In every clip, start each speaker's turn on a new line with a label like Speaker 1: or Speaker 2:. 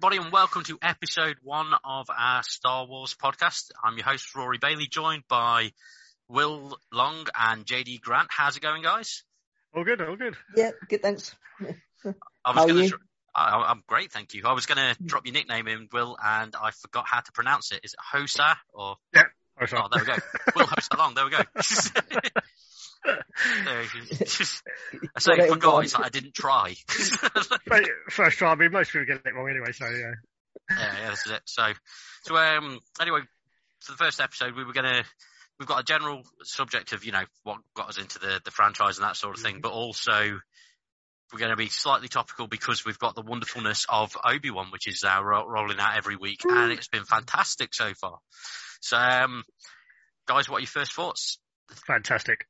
Speaker 1: Hello, everybody, and welcome to episode one of our Star Wars podcast. I'm your host, Rory Bailey, joined by Will Long and JD Grant. How's it going, guys?
Speaker 2: All good, all good.
Speaker 3: Yeah, good, thanks.
Speaker 1: I was
Speaker 3: How are
Speaker 1: gonna
Speaker 3: you?
Speaker 1: tr- I, I'm great, thank you. I was going to drop your nickname in, Will, and I forgot how to pronounce it. Is it Hosa or?
Speaker 2: Yeah. sorry.
Speaker 1: Oh, there we go. Will Hosa Long. There we go. There you go. I say
Speaker 3: Got it
Speaker 1: forgot. It's like I didn't try.
Speaker 2: But first try, I mean, most people get it wrong anyway, so yeah.
Speaker 1: yeah, yeah, this is it. So, so um, anyway, for the first episode, we were gonna, we've got a general subject of you know what got us into the the franchise and that sort of thing, but also we're going to be slightly topical because we've got the wonderfulness of Obi Wan, which is now ro- rolling out every week, and it's been fantastic so far. So, um, guys, what are your first thoughts?
Speaker 2: Fantastic.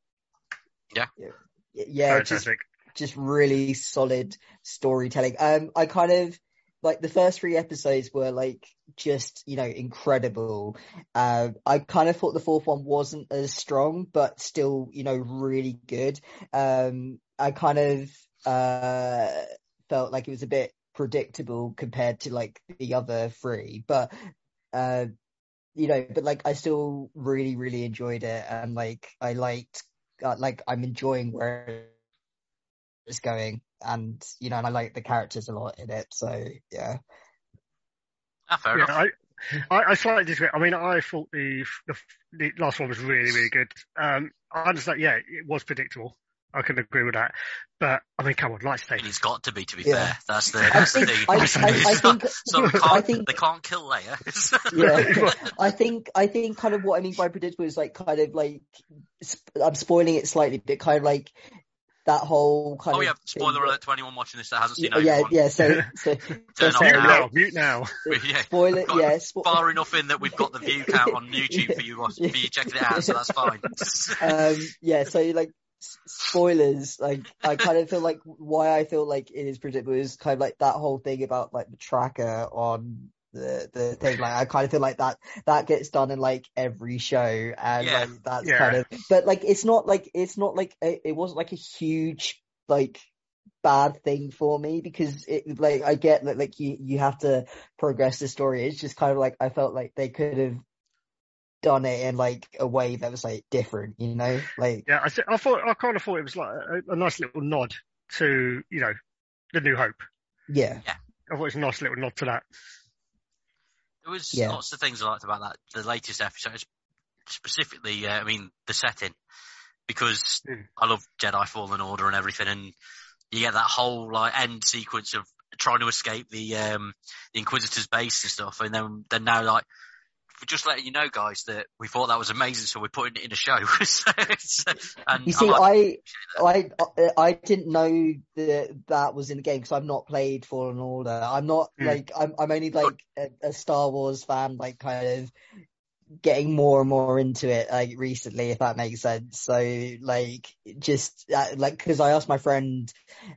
Speaker 3: Yeah, Yeah,
Speaker 2: just
Speaker 3: just really solid storytelling. Um, I kind of like the first three episodes were like just you know incredible. Uh, I kind of thought the fourth one wasn't as strong, but still you know really good. Um, I kind of uh felt like it was a bit predictable compared to like the other three, but uh, you know, but like I still really really enjoyed it, and like I liked uh, like I'm enjoying where it's going, and you know, and I like the characters a lot in it. So yeah,
Speaker 1: Ah, fair
Speaker 2: Yeah,
Speaker 1: enough.
Speaker 2: I, I, I slightly disagree. I mean, I thought the, the the last one was really, really good. Um, I understand. Yeah, it was predictable. I can agree with that. But I mean, come on, light
Speaker 1: And
Speaker 2: stage.
Speaker 1: it's got to be, to be
Speaker 3: Yeah.
Speaker 1: fair. That's the
Speaker 3: I
Speaker 1: that's the
Speaker 3: think
Speaker 1: thing.
Speaker 3: I, I,
Speaker 1: It's
Speaker 3: I
Speaker 1: not-
Speaker 3: think
Speaker 1: so they can't,
Speaker 3: think
Speaker 1: they can't kill Leia.
Speaker 3: yeah, I think I think kind of what I mean by predictable is like kind of like I'm spoiling it slightly, but kind of like that whole kind
Speaker 1: oh
Speaker 3: of
Speaker 1: yeah, spoiler
Speaker 3: that-
Speaker 1: alert to anyone watching this that hasn't seen
Speaker 3: Yeah, yeah, yeah. So, so,
Speaker 1: Turn
Speaker 3: so
Speaker 1: off
Speaker 2: Mute
Speaker 1: now.
Speaker 2: now, mute now.
Speaker 1: yeah.
Speaker 3: spoiler,
Speaker 1: Got
Speaker 3: yeah, spo-
Speaker 1: Far enough in that we've got the view count on YouTube for you for you checking it out, so that's fine.
Speaker 3: um yeah so like s- spoilers like i kind of feel like why i feel like it is predictable is kind of like that whole thing about like the tracker on the the thing like i kind of feel like that that gets done in like every show and
Speaker 1: Yeah.
Speaker 3: like that's
Speaker 2: Yeah.
Speaker 3: kind of but like it's not like it's not like a, it wasn't like a huge like bad thing for me because it like I get that like you you have to progress the story. It's just kind of like I felt like they could have done it in like a way that was like different, you know? Like
Speaker 2: Yeah, I, th- I thought I kind of thought it was like a, a nice little nod to you know the New Hope.
Speaker 3: yeah. yeah.
Speaker 2: I thought it was a nice little nod to that.
Speaker 1: There was
Speaker 3: Yeah.
Speaker 1: lots of things I liked about that. The latest episode, specifically, uh, I mean, the setting, because
Speaker 2: Mm.
Speaker 1: I love Jedi Fallen Order and everything, and you get that whole like end sequence of trying to escape the um the Inquisitor's base and stuff, and then then now like. We're just letting you know, guys, that we thought that was amazing, so we're putting it in a show. So it's- and
Speaker 3: You see,
Speaker 1: like-
Speaker 3: I, I, I didn't know that that was in the game because I've not played Fallen Order. I'm not
Speaker 2: Mm.
Speaker 3: like I'm, I'm only like a, a Star Wars fan, like kind of getting more and more into it like recently, if that makes sense. So like just uh, like because I asked my friend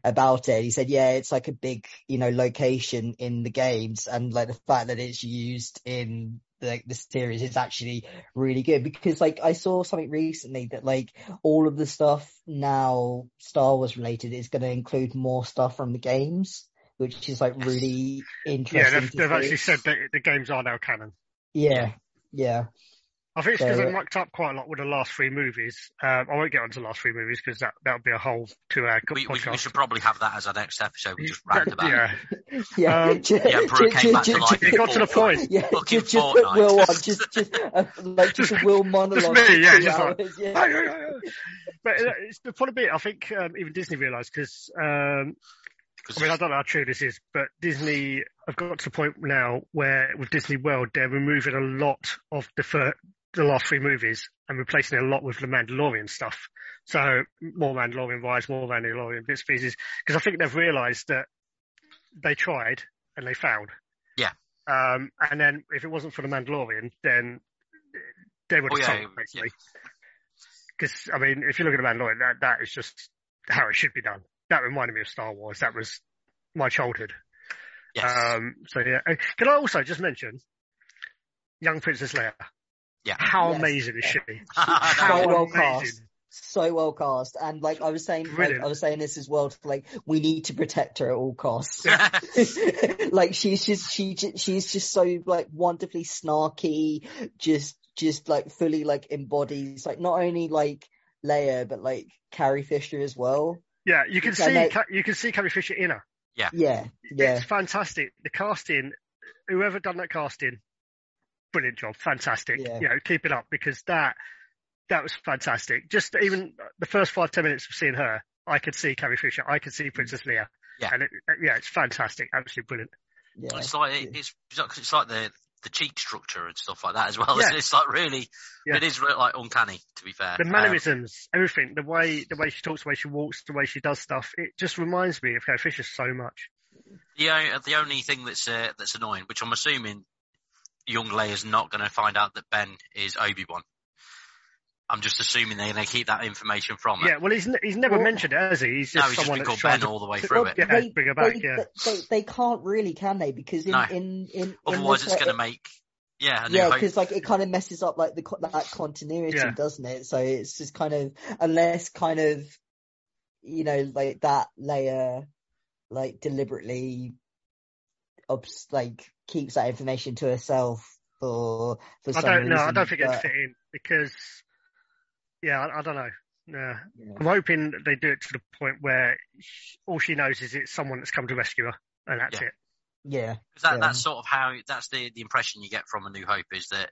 Speaker 3: about it, he said, yeah, it's like a big you know location in the games, and like the fact that it's used in the, the series is actually really good because like I saw something recently that like all of the stuff now Star Wars related is going to include more stuff from the games, which is like really
Speaker 2: Yeah,
Speaker 3: interesting.
Speaker 2: they've, they've actually said that the games are now canon.
Speaker 3: yeah, yeah,
Speaker 2: I think it's because
Speaker 3: So-
Speaker 2: they mucked up quite a lot with the last three movies. Um, I won't get onto the last three movies because that that would be a whole two-hour
Speaker 1: we, we,
Speaker 2: podcast.
Speaker 1: we should probably have that as our next episode. We just rant about
Speaker 2: yeah,
Speaker 3: yeah.
Speaker 2: Um,
Speaker 3: Ju-
Speaker 1: The Emperor came back to life.
Speaker 2: it got to the point.
Speaker 3: Yeah, just, just put Will on, just, just, uh, like, just a Will monologue.
Speaker 2: me, yeah, just like,
Speaker 3: hours, yeah.
Speaker 2: Yeah, yeah, yeah, yeah. but uh, it's the funny bit. I think um, even Disney realised because um,
Speaker 1: 'Cause
Speaker 2: I mean I don't know how true this is, but Disney have got to the point now where with Disney World they're removing a lot of the fir- the last three movies and replacing it a lot with the Mandalorian stuff. So more Mandalorian rise, more Mandalorian bits and pieces because I think they've realised that they tried and they failed.
Speaker 1: Yeah.
Speaker 2: Um, and then if it wasn't for the Mandalorian, then they would
Speaker 1: Oh,
Speaker 2: have
Speaker 1: yeah,
Speaker 2: sold basically. Because I mean, if you look at the Mandalorian, that that is just how it should be done. That reminded me of Star Wars. That was my childhood.
Speaker 1: yes.
Speaker 2: Um, so yeah. Can I also just mention young Princess Leia?
Speaker 1: Yeah.
Speaker 2: How
Speaker 3: Yes.
Speaker 2: amazing is she? How
Speaker 3: So well
Speaker 2: amazing.
Speaker 3: cast. so well cast, and like I was saying, like, I was saying this as well. to, Like we need to protect her at all costs. like she's just she she's just so like wonderfully snarky, just just like fully like embodies like not only like Leia but like Carrie Fisher as well.
Speaker 2: Yeah, you can see
Speaker 3: know-
Speaker 2: Ca- you can see Carrie Fisher in her.
Speaker 3: Yeah, Yeah, yeah,
Speaker 2: It's fantastic. The casting, whoever done that casting, brilliant job, fantastic.
Speaker 3: Yeah.
Speaker 2: You know, keep it up because that that was fantastic. Just even the first five ten minutes of seeing her, I could see Carrie Fisher, I could see Princess Leia.
Speaker 1: Yeah.
Speaker 2: and it, yeah, it's fantastic, absolutely brilliant.
Speaker 3: yeah.
Speaker 1: It's like it's it's like the the cheek structure and stuff like that as well.
Speaker 2: Yeah.
Speaker 1: It's, it's like really,
Speaker 2: Yeah.
Speaker 1: it is re- like uncanny to be fair.
Speaker 2: The
Speaker 1: Um,
Speaker 2: mannerisms, everything, the way the way she talks, the way she walks, the way she does stuff, it just reminds me of Carrie Fisher so much.
Speaker 1: the o- the only thing that's uh, that's annoying, which I'm assuming young Leia's not going to find out that Ben is Obi Wan. I'm just assuming they're going to keep that information from her.
Speaker 2: Yeah, well, he's n- he's never
Speaker 3: Well-
Speaker 2: mentioned it, has he? He's
Speaker 1: no,
Speaker 2: just
Speaker 1: he's just
Speaker 2: someone
Speaker 1: been called Ben
Speaker 2: to
Speaker 1: all the way
Speaker 3: Well,
Speaker 1: through it.
Speaker 2: Yeah,
Speaker 3: they,
Speaker 2: bring her back,
Speaker 3: they,
Speaker 2: yeah.
Speaker 3: they, they can't really, can they? Because in
Speaker 1: No.
Speaker 3: in in, in
Speaker 1: Otherwise,
Speaker 3: this,
Speaker 1: it's going to make yeah, a new
Speaker 3: yeah, because like it kind of messes up like the that continuity,
Speaker 2: Yeah.
Speaker 3: doesn't it? So it's just kind of unless kind of you know like that layer like deliberately obs- like keeps that information to herself for for
Speaker 2: I
Speaker 3: some
Speaker 2: don't know. I don't think it'd fit in because, yeah, I, I don't know. No.
Speaker 3: yeah.
Speaker 2: I'm hoping that they do it to the point where sh all she knows is it's someone that's come to rescue her, and that's
Speaker 1: Yeah.
Speaker 2: it.
Speaker 3: Yeah,
Speaker 1: 'Cause that,
Speaker 3: Yeah.
Speaker 1: That's sort of how that's the the impression you get from A New Hope is that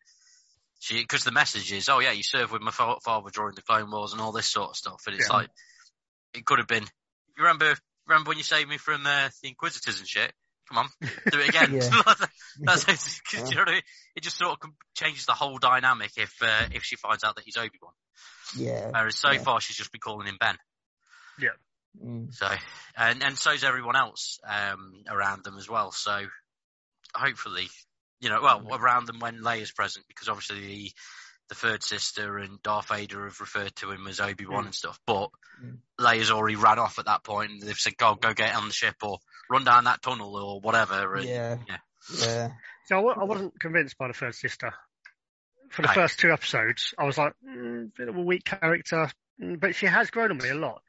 Speaker 1: she because the message is oh yeah you served with my fa- father during the Clone Wars and all this sort of stuff and it's
Speaker 2: Yeah.
Speaker 1: like it could have been you remember remember when you saved me from uh, the Inquisitors and shit come on do it again
Speaker 3: Yeah.
Speaker 1: that's, that's, 'cause you know what I mean? it just sort of changes the whole dynamic if uh, if she finds out that he's Obi Wan
Speaker 3: yeah.
Speaker 1: whereas so
Speaker 3: Yeah.
Speaker 1: far she's just been calling him Ben
Speaker 3: Mm.
Speaker 1: so, and and so's everyone else um, around them as well. So, hopefully, you know, well, around them when Leia's present, because obviously the the third sister and Darth Vader have referred to him as Obi Wan
Speaker 2: Mm.
Speaker 1: and stuff. But
Speaker 3: Mm.
Speaker 1: Leia's already ran off at that point, and they've said, "Go, go get on the ship, or run down that tunnel, or whatever." And,
Speaker 3: Yeah,
Speaker 1: yeah.
Speaker 3: yeah,
Speaker 2: So I, I wasn't convinced by the third sister. For the
Speaker 1: No.
Speaker 2: first two episodes, I was like, mm, bit of a weak character, Mm, but she has grown on me a lot.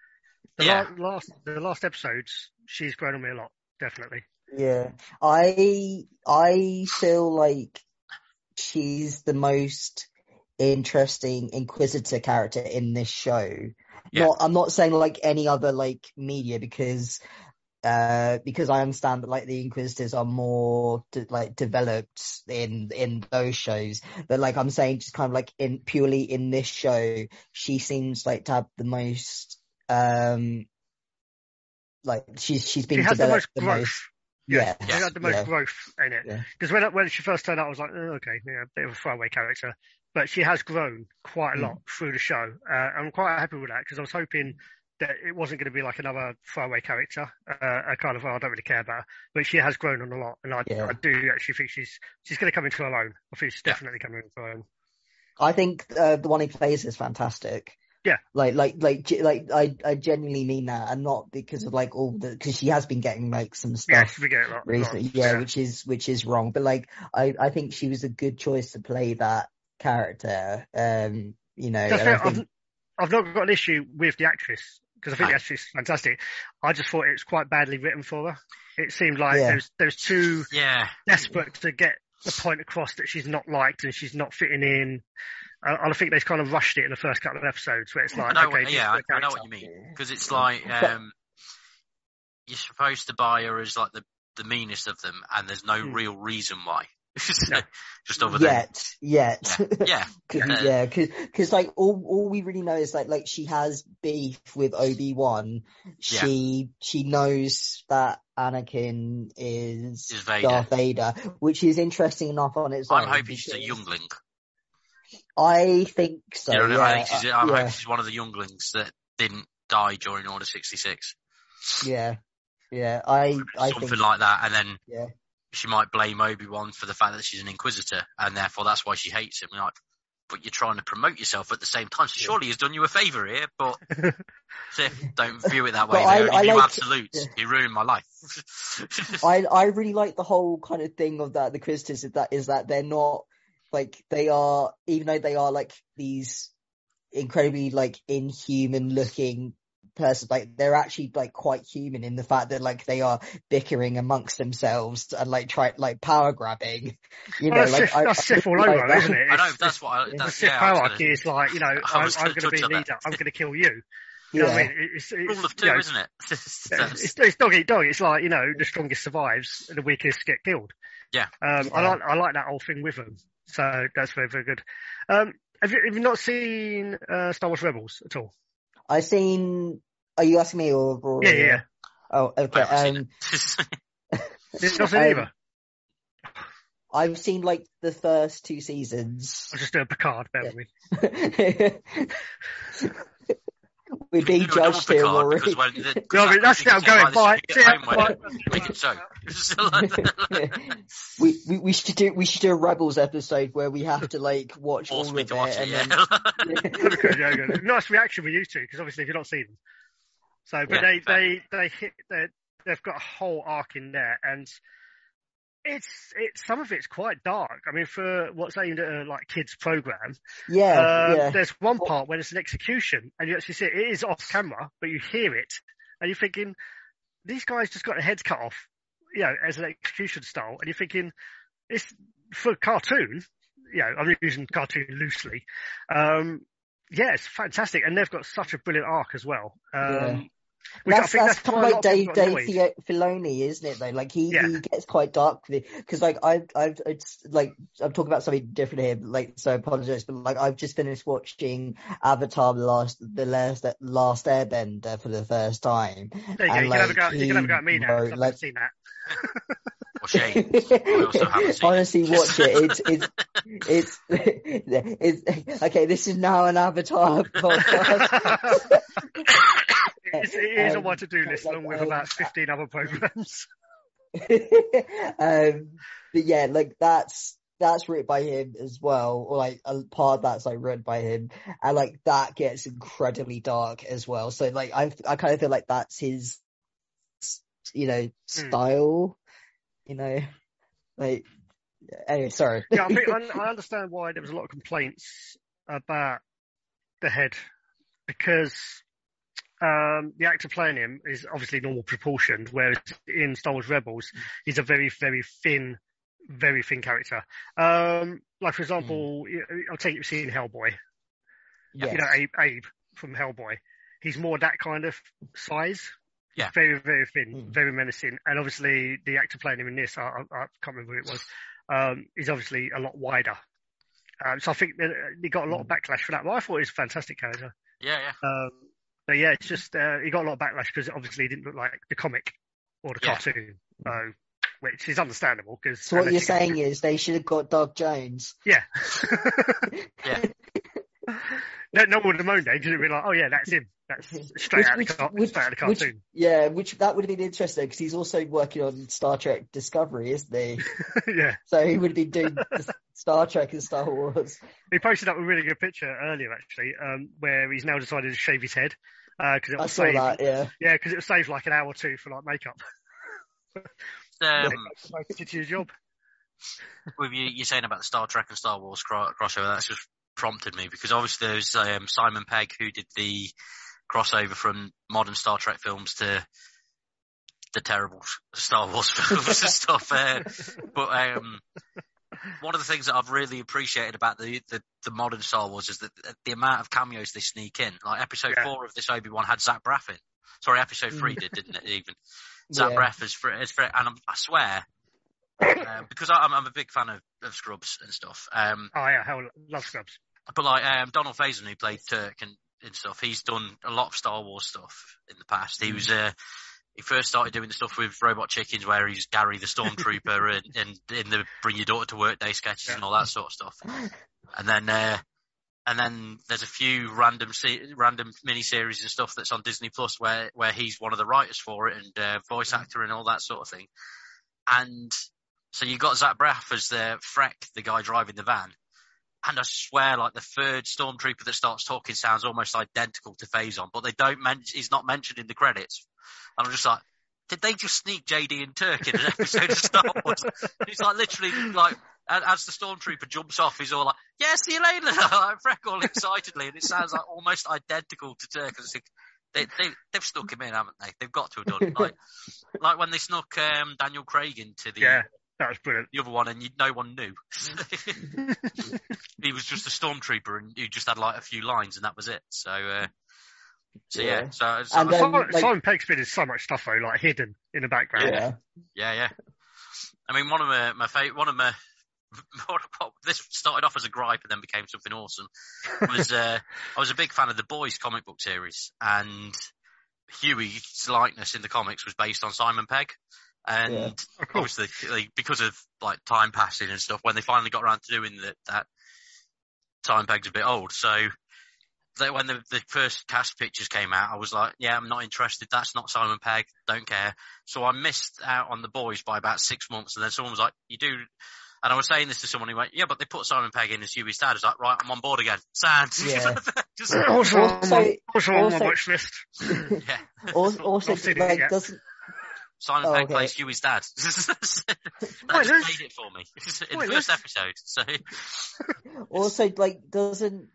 Speaker 2: The
Speaker 1: Yeah.
Speaker 2: la- last the last episodes, she's grown on me a lot, definitely.
Speaker 3: yeah. I I feel like she's the most interesting Inquisitor character in this show.
Speaker 1: Yeah.
Speaker 3: Not, I'm not saying like any other like media because uh because I understand that like the Inquisitors are more de- like developed in in those shows, but like I'm saying just kind of like in purely in this show, she seems like to have the most um like she's she's been
Speaker 2: She has the most
Speaker 3: the
Speaker 2: growth.
Speaker 3: most. Yeah,
Speaker 2: She had the most
Speaker 3: yeah.
Speaker 2: growth in it.
Speaker 3: Yeah.
Speaker 2: Because when when she first turned out, I was like, oh, okay, yeah, a bit of a throwaway character. But she has grown quite a
Speaker 3: Mm.
Speaker 2: lot through the show. Uh, I'm quite happy with that because I was hoping that it wasn't going to be like another throwaway character. Uh, I kind of, oh, I don't really care about her, but she has grown on a lot, and I,
Speaker 3: Yeah.
Speaker 2: I do actually think she's she's going to come into her own. I think she's
Speaker 1: Yeah.
Speaker 2: definitely coming into her own.
Speaker 3: I think uh, the one he plays is fantastic.
Speaker 2: Yeah.
Speaker 3: Like, like, like, like, I, I genuinely mean that, and not because of like all the, because she has been getting like some stuff
Speaker 2: forget lot.
Speaker 3: recently,
Speaker 2: lot.
Speaker 3: yeah, which is, which is wrong. But like, I, I think she was a good choice to play that character. Um, you know.
Speaker 2: I've, I've not got an issue with the actress because I think
Speaker 1: No.
Speaker 2: the actress fantastic. I just thought it was quite badly written for her. It seemed like
Speaker 3: Yeah.
Speaker 2: there's there's too
Speaker 1: yeah,
Speaker 2: desperate to get the point across that she's not liked and she's not fitting in. Uh, I think they've kind of rushed it in the first couple of episodes where it's like,
Speaker 1: I know,
Speaker 2: okay,
Speaker 1: yeah, I, I know what you mean because it's like um, you're supposed to buy her as like the the meanest of them, and there's no
Speaker 2: Hmm.
Speaker 1: real reason why. Just than
Speaker 3: yet, yet.
Speaker 1: yeah, Yeah.
Speaker 3: yeah, because cause, like all all we really know is like like she has beef with Obi Wan. She she knows that Anakin is,
Speaker 1: Is Vader.
Speaker 3: Darth Vader, which is interesting enough on its own.
Speaker 1: I'm hoping she's a youngling.
Speaker 3: I think so.
Speaker 1: you know,
Speaker 3: yeah,
Speaker 1: I think she's.
Speaker 3: uh,
Speaker 1: I'm
Speaker 3: yeah,
Speaker 1: hoping she's one of the younglings that didn't die during Order 66.
Speaker 3: yeah, yeah. I I
Speaker 1: Something
Speaker 3: think
Speaker 1: like that, and then
Speaker 3: yeah.
Speaker 1: She might blame Obi Wan for the fact that she's an Inquisitor, and therefore that's why she hates him. Like, but you're trying to promote yourself at the same time. So surely he's done you a favour here, but don't view it that way.
Speaker 3: I- I like-
Speaker 1: absolutes.
Speaker 3: yeah.
Speaker 1: You ruined my life.
Speaker 3: I I really like the whole kind of thing of that the Christians is that is that they're not like they are even though they are like these incredibly like inhuman looking person. Like they're actually like quite human in the fact that like they are bickering amongst themselves and like try like power grabbing. You know,
Speaker 2: Well, that's
Speaker 3: like I-
Speaker 2: that's
Speaker 3: I
Speaker 2: Sith all
Speaker 3: like
Speaker 2: over,
Speaker 3: that.
Speaker 2: isn't it?
Speaker 1: I know that's what I,
Speaker 2: the
Speaker 1: that's
Speaker 2: Sith
Speaker 1: yeah.
Speaker 2: Hierarchy
Speaker 1: gonna-
Speaker 2: is like, you know,
Speaker 1: I
Speaker 2: I'm,
Speaker 1: gonna
Speaker 2: be
Speaker 1: touch
Speaker 2: leader. I'm going to kill you. You know
Speaker 3: Yeah.
Speaker 2: what I mean? It's, it's,
Speaker 1: rule of two,
Speaker 2: you know,
Speaker 1: isn't it?
Speaker 2: It's, it's, it's dog eat dog. It's like you know, the strongest survives, and the weakest get killed.
Speaker 1: Yeah.
Speaker 2: Um, I like I like that whole thing with them. So that's very very good. Um, have you have you not seen uh, Star Wars Rebels at all?
Speaker 3: I've seen. Are you asking me or? or
Speaker 2: Yeah, yeah.
Speaker 3: Oh, okay. Um,
Speaker 2: doesn't
Speaker 3: Um,
Speaker 2: either.
Speaker 3: I've seen like the first two seasons.
Speaker 2: I'm just doing Picard. Bear with me.
Speaker 3: We're being
Speaker 1: Do a double
Speaker 3: judged here,
Speaker 1: Picard
Speaker 3: Rory.
Speaker 1: because when the,
Speaker 2: No, I mean, that's it. I'm going. Bye. See. Bye.
Speaker 1: Make it so. So
Speaker 3: we, we we should do we should do a Rebels episode where we have to like watch
Speaker 1: Force
Speaker 3: all of
Speaker 1: to
Speaker 3: it
Speaker 1: watch it.
Speaker 3: and
Speaker 1: Yeah.
Speaker 3: then
Speaker 2: Okay, yeah, good. Nice reaction with you two, because obviously if you've not seen them. So, but
Speaker 1: Yeah,
Speaker 2: they,
Speaker 1: fair.
Speaker 2: they, they hit, they, they've got a whole arc in there, and it's, it's, some of it's quite dark. I mean, for what's aimed at a, like, kids program,
Speaker 3: yeah
Speaker 2: um,
Speaker 3: yeah
Speaker 2: there's one part where there's an execution, and you actually see it, it is off camera, but you hear it, and you're thinking, these guys just got their heads cut off, you know, as an execution style, and you're thinking, it's for cartoon, you know, I'm using cartoon loosely. Um, yeah, it's fantastic, and they've got such a brilliant arc as well. Um,
Speaker 3: Yeah.
Speaker 2: Which I
Speaker 3: that's
Speaker 2: think
Speaker 3: that's
Speaker 2: that's
Speaker 3: kind of
Speaker 2: a
Speaker 3: like
Speaker 2: lot of
Speaker 3: Dave Dave
Speaker 2: annoyed.
Speaker 3: Fio- Filoni, isn't it? Though, like he
Speaker 2: Yeah.
Speaker 3: he gets quite dark with it because like I've I've it's like I'm talking about something different here. Like so, I apologize, but like I've just finished watching Avatar: The Last the last Last Airbender for the first time.
Speaker 2: There you go.
Speaker 3: and,
Speaker 2: You can have a go. You can have a go at me
Speaker 3: he
Speaker 2: now. 'cause
Speaker 3: wrote,
Speaker 2: I've
Speaker 3: like-
Speaker 2: never seen that.
Speaker 1: Or Shane. also haven't seen it.
Speaker 3: Honestly, watch it. It's it's it's it's okay. This is now an Avatar podcast.
Speaker 2: It's, it is on
Speaker 3: Um,
Speaker 2: my to-do list,
Speaker 3: like,
Speaker 2: along with
Speaker 3: um,
Speaker 2: about 15 other programs.
Speaker 3: um, but yeah, like that's that's written by him as well, or like a part of that's like written by him, and like that gets incredibly dark as well. So like I I kind of feel like that's his, you know, style, you know, like anyway. Sorry.
Speaker 2: yeah, I think I, I understand why there was a lot of complaints about the head because um, the actor playing him is obviously normal proportioned, whereas in Star Wars Rebels, he's a very, very thin, very thin character. Um, like for example, you- I'll take you seen Hellboy.
Speaker 3: Yes.
Speaker 2: You know, Abe, Abe from Hellboy. He's more that kind of size.
Speaker 1: Yeah.
Speaker 2: Very, very thin,
Speaker 3: Mm.
Speaker 2: very menacing. And obviously, the actor playing him in this, I, I, I can't remember who it was, um, is obviously a lot wider. Um, so I think that he got a lot of backlash for that. But I thought he was a fantastic character.
Speaker 1: Yeah, yeah.
Speaker 2: Um, but yeah, it's just uh, he got a lot of backlash because obviously he didn't look like the comic or the
Speaker 1: Yeah.
Speaker 2: cartoon, so, which is understandable. Because
Speaker 3: So what you're saying is they should have got Doug Jones.
Speaker 2: yeah,
Speaker 1: Yeah.
Speaker 2: no, no one would have moaned there because it'd be like, oh yeah, that's him. That's straight
Speaker 3: Which-
Speaker 2: out of the, car-
Speaker 3: which-
Speaker 2: straight out of the
Speaker 3: which-
Speaker 2: cartoon.
Speaker 3: Yeah, which that would have been interesting because he's also working on Star Trek Discovery, isn't he?
Speaker 2: yeah,
Speaker 3: So he would have been doing Star Trek and Star Wars.
Speaker 2: he posted up a really good picture earlier actually, um, where he's now decided to shave his head because it
Speaker 3: I
Speaker 2: will
Speaker 3: saw
Speaker 2: save,
Speaker 3: that. Yeah.
Speaker 2: yeah, because it will save like an hour or two for like makeup.
Speaker 1: Um,
Speaker 2: Promoted to your job.
Speaker 1: with you, you saying about the Star Trek and Star Wars cro- crossover, that's just prompted me because obviously there's um, Simon Pegg who did the crossover from modern Star Trek films to the terrible Star Wars films and stuff. Uh, but um, one of the things that I've really appreciated about the, the, the modern Star Wars is that the amount of cameos they sneak in. Like episode
Speaker 2: Yeah.
Speaker 1: four of this Obi Wan had Zach Braff in. Sorry, episode three did, didn't it? Even Zach
Speaker 3: Yeah.
Speaker 1: Braff is for, is for and I'm, I swear. um, because I, I'm, I'm a big fan of, of Scrubs and stuff. Um,
Speaker 2: Oh yeah, hell, love Scrubs.
Speaker 1: But like um, Donald Faison, who played Turk and, and stuff, he's done a lot of Star Wars stuff in the past. He was uh, he first started doing the stuff with Robot Chickens, where he's Gary the Stormtrooper, and, and in the Bring Your Daughter to Work Day sketches
Speaker 2: Yeah.
Speaker 1: and all that sort of stuff. And then uh, and then there's a few random se- random mini series and stuff that's on Disney Plus where where he's one of the writers for it and uh, voice actor and all that sort of thing. And so you've got Zach Braff as the Freck, the guy driving the van. And I swear, like the third stormtrooper that starts talking sounds almost identical to Faison, but they don't mention. He's not mentioned in the credits. And I'm just like, did they just sneak JD and Turk in an episode of Star Wars? He's like literally like as the stormtrooper jumps off, he's all like, "Yeah, see you later," like Freck all excitedly, and it sounds like almost identical to Turk. They, they, they've snuck him in, haven't they? They've got to have done. it. Like, like when they snuck um, Daniel Craig into the
Speaker 2: Yeah, that was brilliant.
Speaker 1: the other one, and you, no one knew. he was just a stormtrooper, and he just had like a few lines, and that was it. So, uh, so yeah.
Speaker 3: Yeah.
Speaker 1: So, so
Speaker 3: And then-
Speaker 2: Simon,
Speaker 3: like-
Speaker 2: Simon Pegg's been in so much stuff though, like hidden in the background.
Speaker 3: Yeah.
Speaker 1: yeah, yeah. I mean, one of my my favorite, one of my what, what, this started off as a gripe and then became something awesome. Was uh, I was a big fan of the Boys comic book series, and Huey's likeness in the comics was based on Simon Pegg. And
Speaker 3: Yeah.
Speaker 2: Oh,
Speaker 1: obviously, like, because of like time passing and stuff, when they finally got around to doing that, that Simon Pegg's a bit old. So that when the, the first cast pictures came out, I was like, yeah, I'm not interested. That's not Simon Pegg. Don't care. So I missed out on the boys by about six months. And then someone was like, you do. And I was saying this to someone who went, yeah, but they put Simon Pegg in as Huey's dad. I was like, right, I'm on board again. Sad.
Speaker 3: Yeah.
Speaker 1: Just,
Speaker 2: Also, on
Speaker 3: Also-
Speaker 2: my, also on my watch list.
Speaker 1: yeah.
Speaker 3: Also, also
Speaker 2: Not seen it
Speaker 3: like doesn't
Speaker 1: Simon
Speaker 3: Oh,
Speaker 1: Pegg
Speaker 3: okay.
Speaker 1: plays Huey's dad. that just
Speaker 2: Wait,
Speaker 1: made it for me in
Speaker 2: Wait,
Speaker 1: the first episode. So
Speaker 3: also like doesn't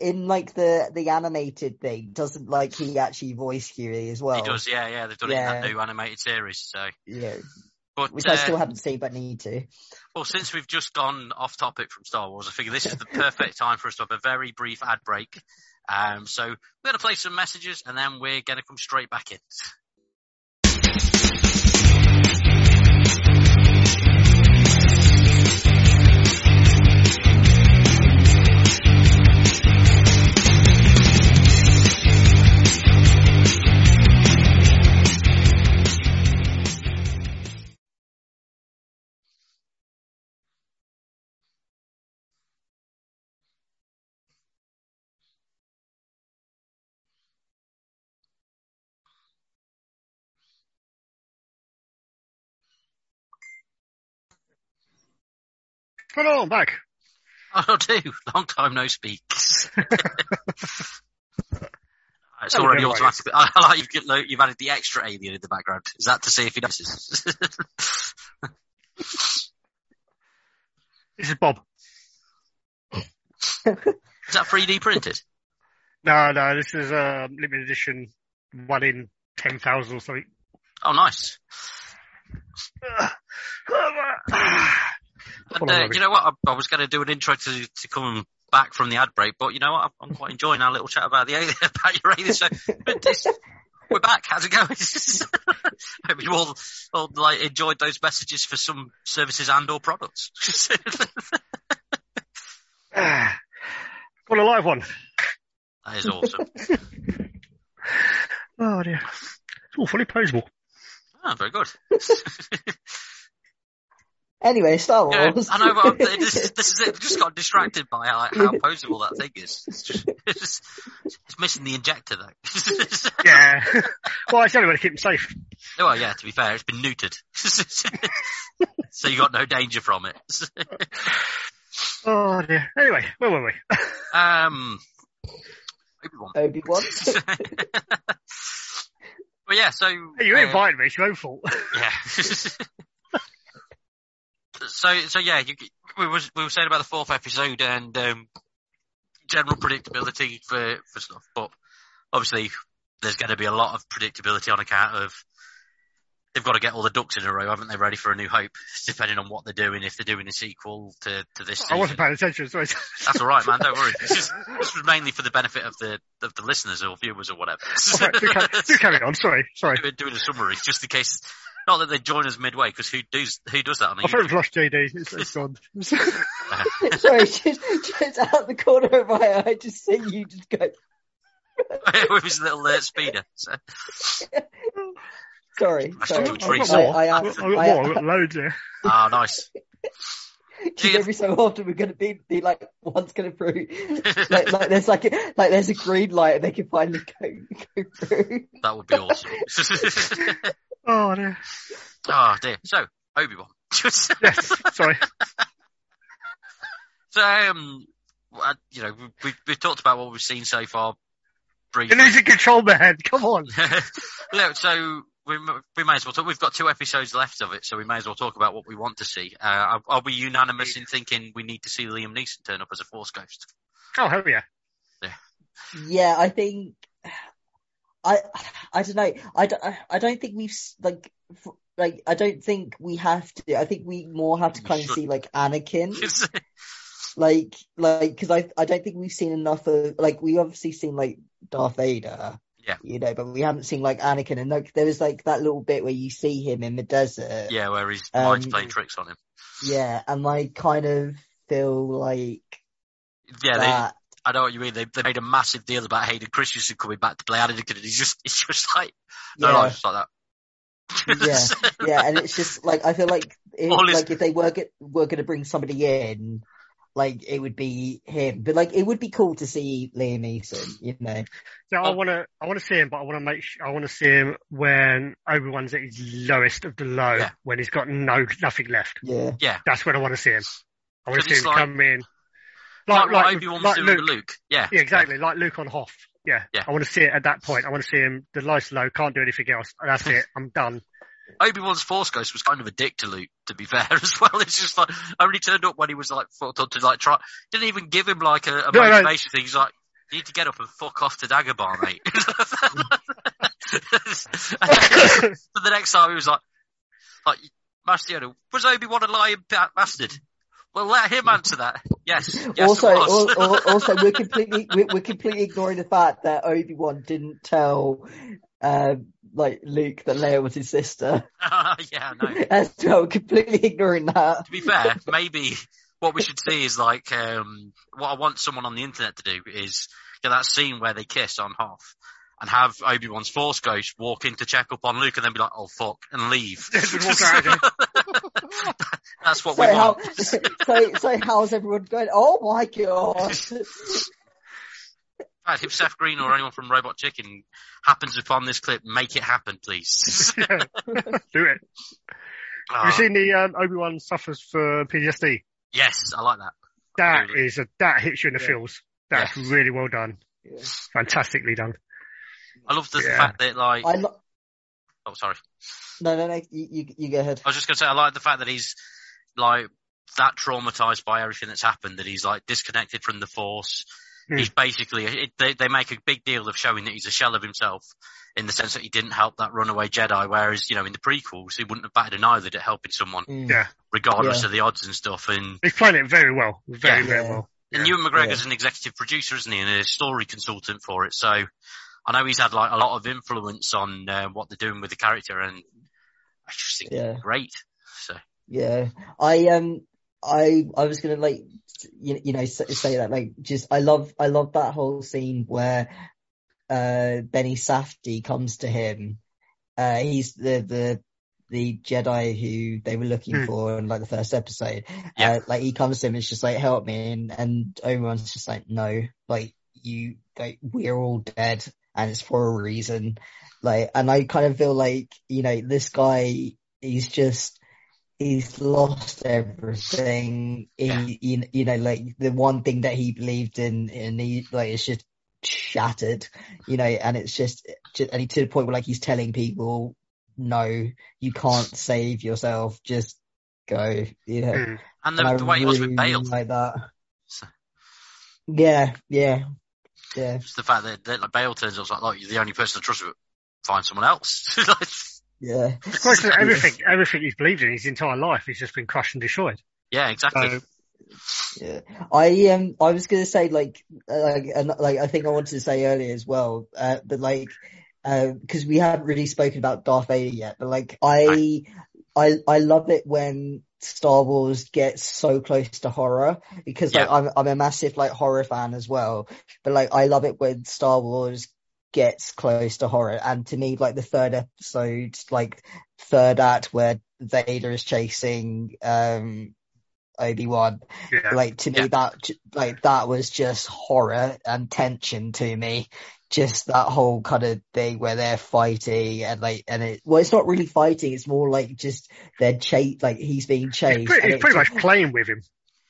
Speaker 3: in like the the animated thing doesn't like he actually voice Huey as well.
Speaker 1: he does, yeah, yeah. They've done it in that new animated series. So,
Speaker 3: Yeah,
Speaker 1: but
Speaker 3: which
Speaker 1: uh,
Speaker 3: I still haven't seen but need to.
Speaker 1: well, since we've just gone off topic from Star Wars, I figure this is the perfect time for us to have a very brief ad break. Um, so we're going to play some messages and then we're going to come straight back in.
Speaker 2: Hello, I'm back.
Speaker 1: I'll do. Long time no speak. it's
Speaker 2: Oh,
Speaker 1: already automatic. I like you've, got- like, you've added the extra alien in the background. Is that to see if he notices?
Speaker 2: This is Bob.
Speaker 1: is that 3D printed?
Speaker 2: No, no, this is a um, limited edition, one in ten thousand or something.
Speaker 1: Oh, nice. And, uh, you know what? I, I was going to do an intro to, to come back from the ad break, but you know what? I'm, I'm quite enjoying our little chat about the about your alien. So but this, we're back. How's it going? Hope you all, all like enjoyed those messages for some services and or products.
Speaker 2: Got a live one.
Speaker 1: that is awesome.
Speaker 2: Oh dear. It's all fully posable.
Speaker 1: Oh, very good.
Speaker 3: Anyway, Star
Speaker 1: Yeah,
Speaker 3: Wars.
Speaker 1: I know, but I'm- this, this is it. Just got distracted by how, how posable that thing is. It's, just, it's, just- it's missing the injector though.
Speaker 2: Yeah. well, it's the only way to keep them safe.
Speaker 1: well, yeah. To be fair, it's been neutered, so you got no danger from it.
Speaker 2: Oh dear. Anyway, where were we?
Speaker 1: um, Obi-Wan.
Speaker 3: Obi Wan.
Speaker 1: Well, yeah. So
Speaker 2: Hey, you
Speaker 1: uh,
Speaker 2: invited me. It's your own fault.
Speaker 1: Yeah. So so yeah, you, we was we were saying about the fourth episode and um, general predictability for for stuff, but obviously there's going to be a lot of predictability on account of they've got to get all the ducks in a row, haven't they, ready for a new hope, depending on what they're doing. If they're doing a sequel to to this,
Speaker 2: I wasn't paying attention. Sorry.
Speaker 1: That's all right, man. Don't worry. This, is, this was mainly for the benefit of the of the listeners or viewers or whatever.
Speaker 2: All right, do, carry, do carry on. Sorry. Sorry.
Speaker 1: doing, doing a summary just in case. Not that they join us midway, because who does who does that on a
Speaker 2: I thought
Speaker 1: YouTube?
Speaker 2: we've lost JD. It's, it's gone.
Speaker 3: Sorry, just, just out the corner of my eye, I just see you just go.
Speaker 1: with his little uh, speeder. So,
Speaker 3: Sorry, sorry.
Speaker 1: into a
Speaker 2: I've got
Speaker 3: I,
Speaker 2: more.
Speaker 3: I,
Speaker 2: I've got, I've got
Speaker 3: I,
Speaker 2: more. I've got loads here.
Speaker 1: ah, nice.
Speaker 3: Because every so often we're going to be, be like one's going to through like, like there's like a, like there's a green light and they can finally go, go through.
Speaker 1: That would be awesome.
Speaker 2: Oh dear.
Speaker 1: oh dear. So Obi Wan.
Speaker 2: Yes. Sorry.
Speaker 1: so um, uh, you know, we- we've we've talked about what we've seen so far.
Speaker 2: You're
Speaker 1: Briefly.
Speaker 2: losing control, man. Come on.
Speaker 1: Look, so we, we may as well talk. We've got two episodes left of it, so we may as well talk about what we want to see. Uh, are, are we unanimous in thinking we need to see Liam Neeson turn up as a Force Ghost?
Speaker 2: Oh hell yeah!
Speaker 3: Yeah, I think I I don't know. I don't, I don't think we've like like I don't think we have to. I think we more have to kind of see like Anakin, like like because I I don't think we've seen enough of like we obviously seen like Darth Vader.
Speaker 1: Yeah.
Speaker 3: You know, but we haven't seen like Anakin, and like there was like that little bit where you see him in the desert.
Speaker 1: yeah, where mind's
Speaker 3: Um,
Speaker 1: playing tricks on him.
Speaker 3: Yeah, and I kind of feel like
Speaker 1: Yeah, they,
Speaker 3: that.
Speaker 1: I know what you mean. They, they made a massive deal about Hayden Christensen coming back to play Anakin, and he's just it's just like, no,
Speaker 3: yeah.
Speaker 1: no, it's just like that.
Speaker 3: Yeah, yeah, and it's just like I feel like if,
Speaker 1: All his-
Speaker 3: like if they were get, were going to bring somebody in, like it would be him. But like it would be cool to see Liam Neeson, you know.
Speaker 2: So I want to, I want to see him, but I want to make, sure, I want to see him when Obi Wan's at his lowest of the low,
Speaker 1: Yeah.
Speaker 2: when he's got no nothing left.
Speaker 3: Yeah, yeah,
Speaker 2: That's when I want to see him. I want to see him
Speaker 1: like-
Speaker 2: come in,
Speaker 1: like,
Speaker 2: like like,
Speaker 1: Obi-Wan
Speaker 2: like
Speaker 1: doing
Speaker 2: Luke.
Speaker 1: Luke. Yeah.
Speaker 2: Yeah, exactly, like Luke on Hoth. Yeah,
Speaker 1: Yeah.
Speaker 2: I want to see it at that point. I want to see him the lowest low, can't do anything else. That's it. I'm done.
Speaker 1: Obi-Wan's Force Ghost was kind of a dick to Luke, to be fair, as well. It's just like, only turned up when he was like, thought to like try, didn't even give him like a, a
Speaker 2: No, no.
Speaker 1: motivation thing. He's like, you need to get up and fuck off to Dagobah, mate. but the next time he was like, like, Master Yoda, was Obi-Wan a lying ba- bastard? Well, let him answer that. Yes, yes,
Speaker 3: also,
Speaker 1: it was.
Speaker 3: al- al- also, we're completely we're, we're completely ignoring the fact that Obi Wan didn't tell, um, like Luke that Leia was his sister.
Speaker 1: yeah, no.
Speaker 3: As well, completely ignoring that.
Speaker 1: to be fair, maybe what we should see is like um, what I want someone on the internet to do is get that scene where they kiss on Hoth and have Obi Wan's Force Ghost walk in to check up on Luke and then be like, "Oh fuck," and leave.
Speaker 2: Just walk out again.
Speaker 1: That's what
Speaker 3: So
Speaker 1: we
Speaker 3: how
Speaker 1: want.
Speaker 3: so so how's everyone going? Oh my god!
Speaker 1: In if Seth Green or anyone from Robot Chicken happens upon this clip, make it happen, please.
Speaker 2: Do it. Have
Speaker 1: Ah,
Speaker 2: you seen the um, Obi Wan suffers for PTSD?
Speaker 1: yes, I like that.
Speaker 2: That
Speaker 1: Really?
Speaker 2: is a that hits you in the
Speaker 3: Yeah.
Speaker 2: feels. That's
Speaker 1: Yes.
Speaker 2: really well done.
Speaker 3: Yeah.
Speaker 2: Fantastically done.
Speaker 1: I love the
Speaker 2: Yeah.
Speaker 1: fact that like,
Speaker 3: I lo-
Speaker 1: oh sorry.
Speaker 3: no no no you, you you go ahead.
Speaker 1: I was just going to say, I like the fact that he's like that traumatized by everything that's happened, that he's like disconnected from the force.
Speaker 2: Hmm.
Speaker 1: He's basically, it, they, they make a big deal of showing that he's a shell of himself in the sense that he didn't help that runaway Jedi, whereas, you know, in the prequels, he wouldn't have batted an eyelid at helping someone,
Speaker 3: Mm.
Speaker 2: Yeah.
Speaker 1: regardless
Speaker 3: Yeah.
Speaker 1: of the odds and stuff. And,
Speaker 2: He's playing it very well. Very,
Speaker 1: Yeah.
Speaker 2: very
Speaker 3: Yeah.
Speaker 2: well.
Speaker 1: and
Speaker 2: Yeah.
Speaker 1: Ewan McGregor's an executive producer, isn't he, and a story consultant for it. So I know he's had like a lot of influence on uh, what they're doing with the character, and I just think
Speaker 3: Yeah.
Speaker 1: great. So
Speaker 3: Yeah, I um, I I was gonna like, you, you know, say, say that like, just I love I love that whole scene where, uh, Benny Safdie comes to him. Uh, he's the the the Jedi who they were looking
Speaker 2: Hmm.
Speaker 3: for in like the first episode.
Speaker 1: Yeah.
Speaker 3: Uh, like he comes to him, and it's just like help me, and and Obi-Wan's just like no, like you, like we're all dead, and it's for a reason. Like, and I kind of feel like you know this guy, he's just he's lost everything. He, you, you know, like the one thing that he believed in, and he like it's just shattered, you know, and it's just, just and he to the point where like he's telling people, no, you can't save yourself, just go, you know.
Speaker 2: Mm.
Speaker 1: and
Speaker 3: And
Speaker 1: the,
Speaker 3: I
Speaker 1: the way he was with Bail,
Speaker 3: like that.
Speaker 1: So-
Speaker 3: Yeah, yeah, yeah.
Speaker 1: just the fact that, that like, Bail turns up, it's like, you're the only person to trust. but Find someone else. Like,
Speaker 3: Yeah.
Speaker 2: Well, it's everything, everything he's believed in his entire life, he's just been crushed and destroyed.
Speaker 1: yeah, exactly.
Speaker 2: So,
Speaker 3: Yeah, I um, I was gonna say like, uh, like, and like I think I wanted to say earlier as well, uh, but like, because we haven't really spoken about Darth Vader yet, but like, I, I, I love it when Star Wars gets so close to horror because like I'm, I'm a massive like horror fan as well, but like I love it when Star Wars gets close to horror, and to me like the third episode, like third act where Vader is chasing um Obi Wan
Speaker 2: yeah.
Speaker 3: like to me
Speaker 1: Yeah.
Speaker 3: that like that was just horror and tension to me just that whole kind of thing where they're fighting and like and it well it's not really fighting it's more like just they're chase like he's being chased
Speaker 2: pretty,
Speaker 3: and
Speaker 2: he's
Speaker 3: it's
Speaker 2: pretty much playing with him.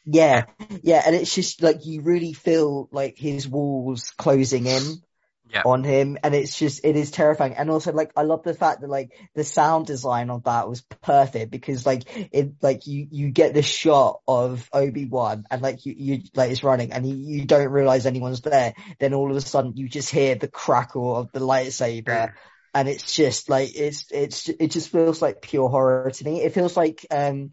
Speaker 3: yeah yeah and it's just like you really feel like his walls closing in
Speaker 1: Yeah.
Speaker 3: on him, and it's just it is terrifying. And also, like, I love the fact that like the sound design of that was perfect because like it like you you get the shot of Obi Wan and like you you like it's running and you, you don't realize anyone's there. Then all of a sudden you just hear the crackle of the lightsaber.
Speaker 2: Yeah.
Speaker 3: And it's just like it's it's it just feels like pure horror to me. It feels like um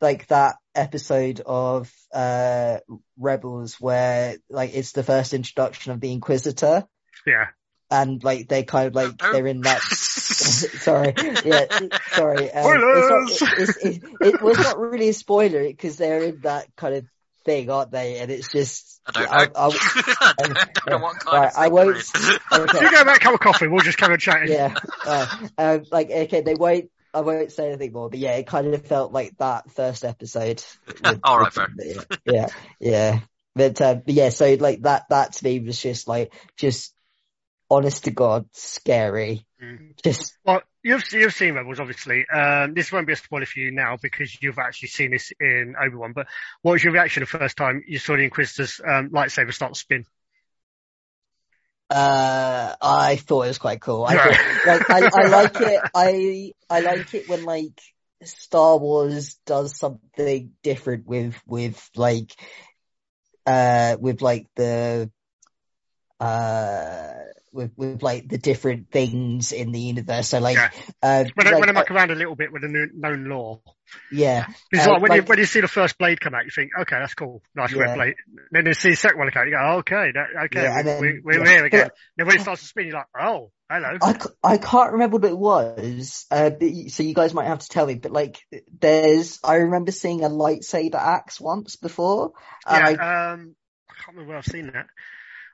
Speaker 3: like that episode of uh Rebels where like it's the first introduction of the Inquisitor
Speaker 2: Yeah.
Speaker 3: and like they kind of like they're in that sorry yeah sorry um, it's not, it, it's, it, it was not really a spoiler because they're in that kind of thing aren't they and it's just
Speaker 1: I don't know.
Speaker 3: I, I,
Speaker 1: I don't, don't know what kind
Speaker 3: Right,
Speaker 1: of
Speaker 3: I won't-
Speaker 1: it is.
Speaker 3: okay.
Speaker 2: You go back, cup of coffee. We'll just come and chat.
Speaker 3: yeah uh, um like okay they won't I won't say anything more, but yeah, it kind of felt like that first episode. with-
Speaker 1: All right,
Speaker 3: with- Yeah, yeah, but, um, but yeah, so like that, that to me was just like, just honest to God, scary.
Speaker 2: Mm.
Speaker 3: Just,
Speaker 2: Well, you've you've seen Rebels, obviously. Um, this won't be a spoiler for you now because you've actually seen this in Obi Wan. But what was your reaction the first time you saw the Inquisitor's um, lightsaber start to spin?
Speaker 3: uh, I thought it was quite cool. I
Speaker 2: Right.
Speaker 3: thought, like, I, I like it. I, I like it when like Star Wars does something different with, with like, uh, with like the, uh, with, with like the different things in the universe. So like,
Speaker 2: Yeah.
Speaker 3: uh,
Speaker 2: When I,
Speaker 3: like,
Speaker 2: when I
Speaker 3: uh,
Speaker 2: muck around a little bit with the known, lore,
Speaker 3: yeah,
Speaker 2: it's
Speaker 3: Uh,
Speaker 2: like when you when you see the first blade come out, you think, okay, that's cool, nice
Speaker 3: Yeah.
Speaker 2: red blade. Then you see the second one come out, you go, okay, that, okay,
Speaker 3: Yeah,
Speaker 2: we,
Speaker 3: then-
Speaker 2: we, we're
Speaker 3: yeah.
Speaker 2: here again.
Speaker 3: But-
Speaker 2: then when it starts to spin, you're like, oh, hello.
Speaker 3: I, I can't remember what it was, uh, but so you guys might have to tell me, but like, there's, I remember seeing a lightsaber axe once before,
Speaker 2: yeah,
Speaker 3: I,
Speaker 2: um, I can't remember where I've seen that.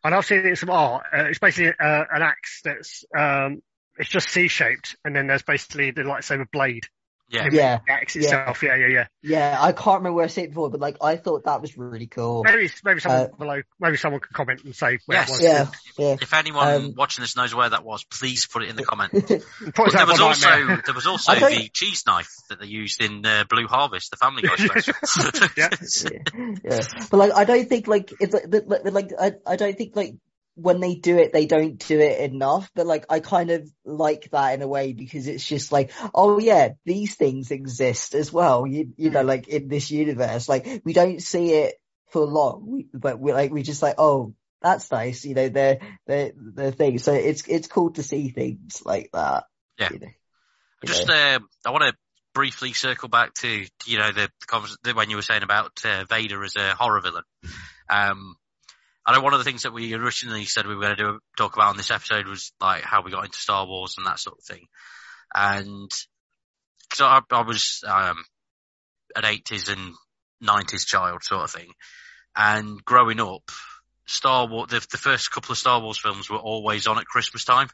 Speaker 2: And I've seen it in some art. Uh, it's basically uh, an axe that's um, it's just C-shaped, and then there's basically the lightsaber blade.
Speaker 1: Yeah.
Speaker 3: Yeah,
Speaker 2: the axe
Speaker 3: yeah.
Speaker 2: itself. Yeah, yeah, yeah.
Speaker 3: yeah, I can't remember where I seen it before, but like, I thought that was really cool.
Speaker 2: Maybe maybe someone
Speaker 3: Uh,
Speaker 2: below, maybe someone could comment and say where
Speaker 1: Yes.
Speaker 2: it was.
Speaker 3: Yeah, yeah.
Speaker 1: If anyone
Speaker 3: Um,
Speaker 1: watching this knows where that was, please put it in the comment.
Speaker 2: And Put
Speaker 1: But
Speaker 2: us
Speaker 1: there was also there was also
Speaker 3: I don't-
Speaker 1: the cheese knife that they used in uh, Blue Harvest, the Family Guy special.
Speaker 2: Yeah.
Speaker 3: yeah, yeah. But like, I don't think like it's like, but, but, like I, I don't think like when they do it, they don't do it enough. But like, I kind of like that in a way because it's just like, oh yeah, these things exist as well. You, you know, like in this universe, like we don't see it for long, but we're like we just like, oh, that's nice. You know, they're they're they're things. So it's it's cool to see things like that.
Speaker 1: Yeah.
Speaker 3: You know,
Speaker 1: Just, uh, I want to briefly circle back to you know the, the when you were saying about uh, Vader as a horror villain. Um, I know one of the things that we originally said we were going to do talk about on this episode was like how we got into Star Wars and that sort of thing, and because I, I was um, an eighties and nineties child sort of thing, and growing up, Star Wars the, the first couple of Star Wars films were always on at Christmas time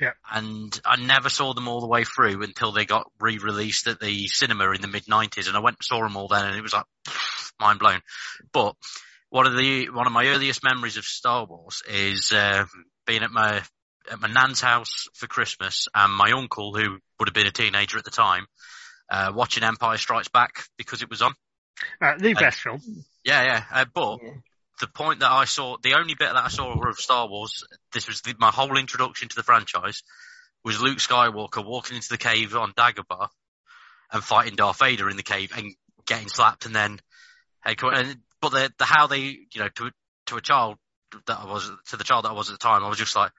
Speaker 1: Yeah. And I never saw them all the way through until they got re-released at the cinema in the mid '90s, and I went and saw them all then, and it was like mind blown. But one of the one of my earliest memories of Star Wars is um, being at my at my nan's house for Christmas, and my uncle, who would have been a teenager at the time, uh, watching Empire Strikes Back because it was on.
Speaker 2: Uh, the best film.
Speaker 1: Yeah, yeah. Uh, but
Speaker 3: Yeah.
Speaker 1: the point that I saw, the only bit that I saw of Star Wars, this was the, my whole introduction to the franchise, was Luke Skywalker walking into the cave on Dagobah and fighting Darth Vader in the cave and getting slapped, and then, hey, come on, and, but the, the how they, you know, to to a child that I was, to the child that I was at the time, I was just like.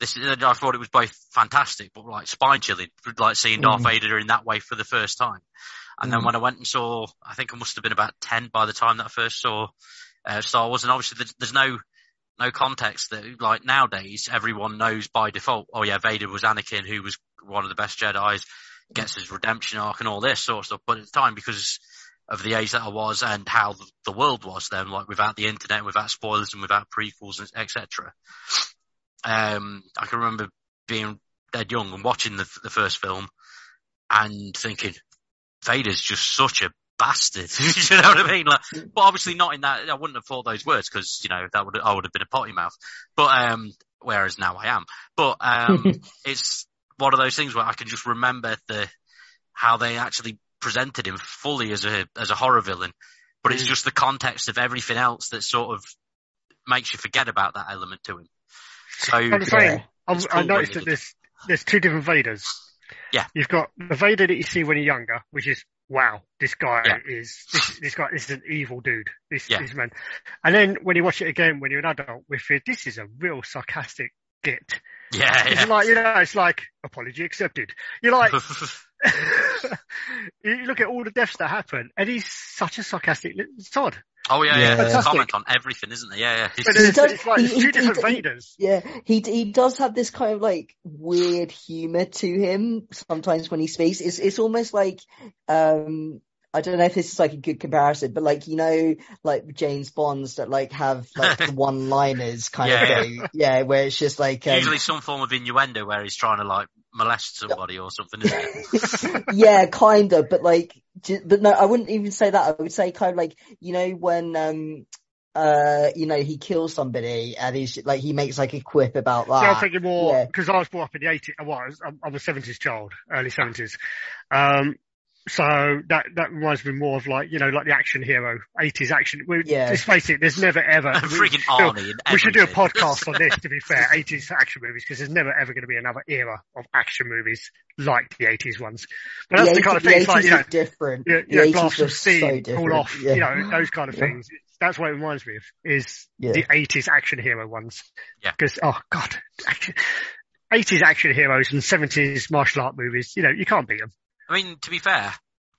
Speaker 1: This is, I thought it was both fantastic, but like spine chilling, like seeing Darth
Speaker 3: Mm.
Speaker 1: Vader in that way for the first time. And then
Speaker 3: Mm.
Speaker 1: when I went and saw, I think I must have been about 10 by the time that I first saw uh, Star Wars. And obviously there's, there's no, no context that like nowadays everyone knows by default, oh yeah, Vader was Anakin who was one of the best Jedi's, gets his redemption arc and all this sort of stuff. But at the time, because of the age that I was and how the, world was then, like without the internet, without spoilers and without prequels, etc. Um, I can remember being dead young and watching the, the first film and thinking, Vader's just such a bastard. you know what I mean? Like, but obviously not in that. I wouldn't have thought those words because you know that would I would have been a potty mouth. But um, whereas now I am. But um, it's one of those things where I can just remember the how they actually presented him fully as a as a horror villain. But it's
Speaker 2: Mm.
Speaker 1: just the context of everything else that sort of makes you forget about that element to him. So
Speaker 2: I'm the same.
Speaker 3: Yeah.
Speaker 1: It's
Speaker 2: I noticed that there's there's two different Vaders.
Speaker 1: Yeah.
Speaker 2: You've got the Vader that you see when you're younger, which is wow, this guy
Speaker 1: Yeah.
Speaker 2: is this, this guy this is an evil dude. This
Speaker 1: Yeah.
Speaker 2: this man. And then when you watch it again when you're an adult, we feel this is a real sarcastic git.
Speaker 1: yeah,
Speaker 2: It's
Speaker 1: yeah.
Speaker 2: like you know, it's like apology accepted. You're like you look at all the deaths that happen, and he's such a sarcastic little sod.
Speaker 1: oh yeah, yeah.
Speaker 3: Yeah.
Speaker 1: There's a
Speaker 2: Fantastic.
Speaker 1: comment on everything, isn't there? Yeah, yeah.
Speaker 3: He does-
Speaker 2: like
Speaker 3: he-
Speaker 2: two
Speaker 3: he-
Speaker 2: different
Speaker 3: he-
Speaker 2: Vaders.
Speaker 3: Yeah, he he does have this kind of like weird humor to him sometimes when he speaks. It's it's almost like um I don't know if this is like a good comparison, but like you know, like James Bonds that like have like the one liners kind
Speaker 1: Yeah,
Speaker 3: of
Speaker 1: yeah.
Speaker 3: thing. Yeah, where it's just like um,
Speaker 1: Usually some form of innuendo where he's trying to like molest somebody or something, isn't it?
Speaker 3: yeah, kind of, but like, j- but no, I wouldn't even say that. I would say kind of like, you know, when, um, uh, you know, he kills somebody and he's like, he makes like a quip about
Speaker 2: So I'm
Speaker 3: that.
Speaker 2: thinking more
Speaker 3: yeah.
Speaker 2: because I was brought up in the 80s. I was. I'm, I'm a 70s child, early 70s. Um, so that that reminds me more of like you know like the action hero 80s action. We,
Speaker 3: Yeah.
Speaker 2: Let's face it, there's never ever. we
Speaker 1: Freaking
Speaker 2: should do-
Speaker 1: Arnie and
Speaker 2: We should do a podcast on this. To be fair, 80s action movies because there's never ever going to be another era of action movies like the 80s ones. But that's
Speaker 3: the
Speaker 2: the kind of
Speaker 3: 80s
Speaker 2: thing. It's like you know,
Speaker 3: were different.
Speaker 2: you,
Speaker 3: The
Speaker 2: you know
Speaker 3: 80s
Speaker 2: blast of steam,
Speaker 3: so
Speaker 2: pull off,
Speaker 3: Yeah.
Speaker 2: you know those kind of
Speaker 3: Yeah.
Speaker 2: things. That's what it reminds me of is
Speaker 3: Yeah.
Speaker 2: the 80s action hero ones.
Speaker 1: Yeah.
Speaker 2: Because oh god, action, 80s action heroes and 70s martial art movies. You know you can't beat them.
Speaker 1: I mean, to be fair,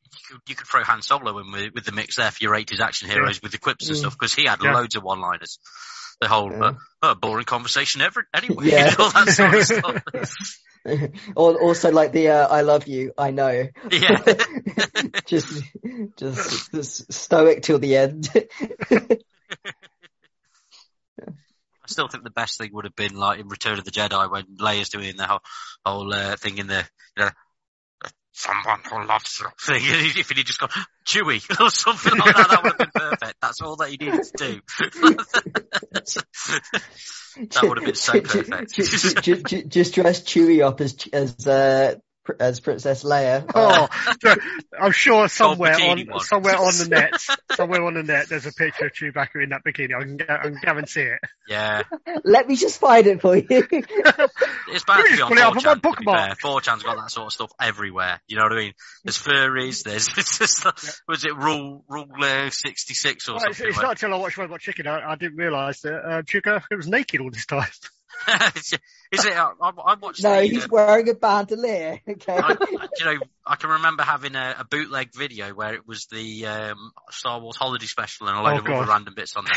Speaker 1: you could, you could throw Han Solo in with, with the mix there for your 80s action heroes with the quips and
Speaker 3: Mm.
Speaker 1: stuff because he had
Speaker 2: Yeah.
Speaker 1: loads of one-liners. The whole
Speaker 3: Yeah.
Speaker 1: uh, uh, boring conversation ever anyway,
Speaker 3: Yeah.
Speaker 1: all that sort of stuff.
Speaker 3: or also like the uh, "I love you, I know."
Speaker 1: Yeah.
Speaker 3: just, just, just stoic till the end.
Speaker 1: I still think the best thing would have been like in Return of the Jedi when Leia's doing the whole, whole uh, thing in the, you know, someone who loves you thing. If he'd just gone, Chewie, or something like that, that would have been perfect. That's all that he needed to do. that would have been so perfect.
Speaker 3: Just, just, just dress Chewie up as as uh, as Princess Leia.
Speaker 2: Oh, I'm sure somewhere on
Speaker 1: bikini one.
Speaker 2: somewhere on the net, somewhere on the net, there's a picture of Chewbacca in that bikini. I can, gu- I can guarantee it.
Speaker 1: yeah.
Speaker 3: Let me just find it for you.
Speaker 1: It's bad
Speaker 2: You
Speaker 1: to be
Speaker 2: just
Speaker 1: on
Speaker 2: pull it up on my
Speaker 1: 4chan, to be
Speaker 2: bookmark.
Speaker 1: fair. 4chan's got that sort of stuff everywhere. You know what I mean? There's furries, there's, it's just, was it Rule, Rule uh, 66 or
Speaker 2: Well, it's,
Speaker 1: something?
Speaker 2: it's
Speaker 1: where-
Speaker 2: not until I watched Robot Chicken I, I didn't realise that uh, Chewbacca was naked all this time.
Speaker 1: Is it? I, I I watched
Speaker 3: no,
Speaker 1: the,
Speaker 3: he's
Speaker 1: uh,
Speaker 3: wearing a bandolier. Okay.
Speaker 1: I, you know, I can remember having a, a bootleg video where it was the um, Star Wars holiday special and a load
Speaker 2: Oh,
Speaker 1: of
Speaker 2: God.
Speaker 1: other random bits on there.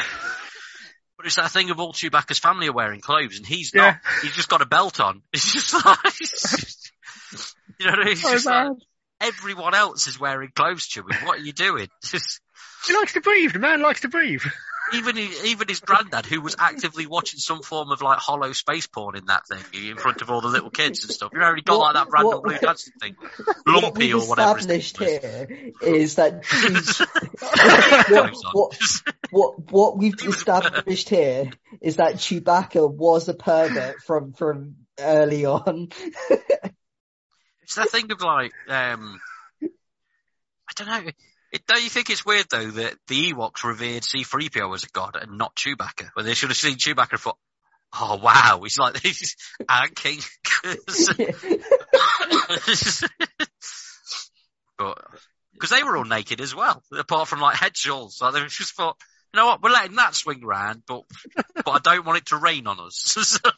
Speaker 1: But it's that thing of all Chewbacca's family are wearing clothes and he's
Speaker 2: Yeah.
Speaker 1: not. He's just got a belt on. It's just like, you know, what I mean? It's
Speaker 2: Oh,
Speaker 1: just like, everyone else is wearing clothes, Chewie. What are you doing? Just,
Speaker 2: He likes to breathe. The man likes to breathe.
Speaker 1: Even even his granddad, who was actively watching some form of like hollow space porn in that thing in front of all the little kids and stuff. You know, he got
Speaker 3: What-
Speaker 1: like that random
Speaker 3: what-
Speaker 1: blue dancing thing,
Speaker 3: what
Speaker 1: lumpy
Speaker 3: we've
Speaker 1: or whatever.
Speaker 3: established here is that what, what what we've established here is that Chewbacca was a pervert from from early on.
Speaker 1: It's that thing of like, um, I don't know. It, don't you think it's weird though that the Ewoks revered C-3PO as a god and not Chewbacca? Well, they should have seen Chewbacca and thought, oh wow, he's like this King. but because they were all naked as well, apart from like head shawls. So they just thought, you know what, we're letting that swing around, but but I don't want it to rain on us.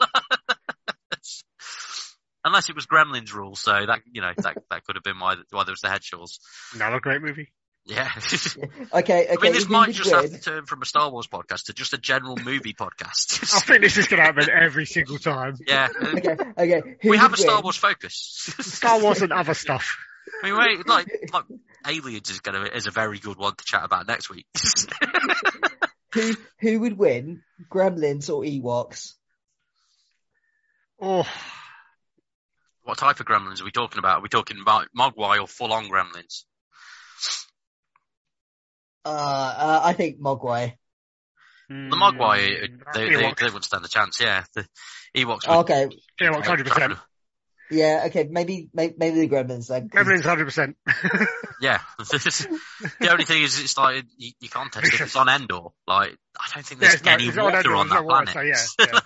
Speaker 1: Unless it was Gremlins rule, so that you know that that could have been why why there was the head shawls.
Speaker 2: Another great movie.
Speaker 1: Yeah.
Speaker 3: okay, okay.
Speaker 1: I mean, this might
Speaker 3: would
Speaker 1: just have to turn from a Star Wars podcast to just a general movie podcast.
Speaker 2: I think this is going to happen every single time.
Speaker 1: yeah.
Speaker 3: Okay, okay. Who
Speaker 1: We have a Star
Speaker 3: win?
Speaker 1: Wars focus.
Speaker 2: Star Wars and other stuff.
Speaker 1: I mean, wait, like, like Aliens is gonna is a very good one to chat about next week.
Speaker 3: Who who would win? Gremlins or Ewoks?
Speaker 2: Oh,
Speaker 1: what type of gremlins are we talking about? Are we talking about Mogwai or full on gremlins?
Speaker 3: Uh, uh I think Mogwai.
Speaker 1: The
Speaker 2: mm,
Speaker 1: Mogwai, uh, they, they, they, wouldn't stand a chance. Yeah, the Ewoks. Would,
Speaker 3: Okay,
Speaker 2: Ewoks, hundred percent.
Speaker 3: yeah, okay. Maybe maybe, maybe the Gremlins then. 'cause-
Speaker 2: Gremlins, hundred percent.
Speaker 1: Yeah. the only thing is, it's like you, you can't test if it's on Endor. Like, I don't think
Speaker 2: Yeah,
Speaker 1: there's
Speaker 2: it's not-
Speaker 1: any
Speaker 2: it's on
Speaker 1: water
Speaker 2: Endor,
Speaker 1: on that
Speaker 2: no water,
Speaker 1: planet.
Speaker 2: so yeah,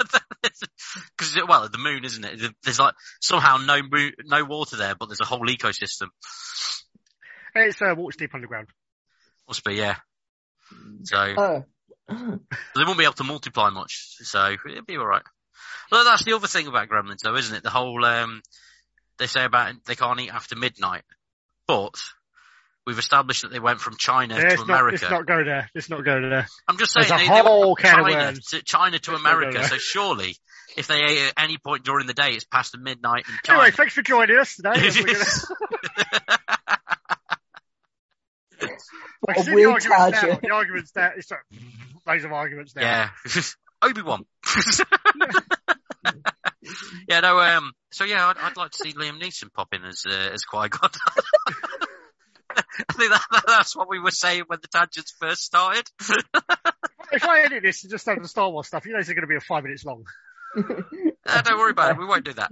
Speaker 1: because well, the moon, isn't it? There's like somehow no moon, no water there, but there's a whole ecosystem.
Speaker 2: It's uh, Water's Deep Underground.
Speaker 1: Must be, yeah. So
Speaker 3: Oh.
Speaker 1: they won't be able to multiply much, so it'll be all right. Well, that's the other thing about gremlins, though, isn't it? The whole um, they say about they can't eat after midnight, but we've established that they went from China
Speaker 2: Yeah,
Speaker 1: to
Speaker 2: let's not,
Speaker 1: America.
Speaker 2: let's not go there. Let's not go there.
Speaker 1: I'm just saying
Speaker 2: There's a
Speaker 1: they, they went
Speaker 2: whole
Speaker 1: from
Speaker 2: of
Speaker 1: China to China to
Speaker 2: Let's not go
Speaker 1: America. So surely, if they ate at any point during the day, it's past the midnight in China.
Speaker 2: Anyway, thanks for joining us today. We're Like,
Speaker 3: A
Speaker 2: see the arguments now. The arguments there. It's like, loads of arguments now.
Speaker 1: Yeah. Obi Wan. yeah, no. Um. So yeah, I'd, I'd like to see Liam Neeson pop in as uh, as Qui Gon. I think that, that's what we were saying when the tangents first started.
Speaker 2: If I edit this and just have the Star Wars stuff, you know it's going to be a five minutes long.
Speaker 1: Uh, don't worry about it. We won't do that.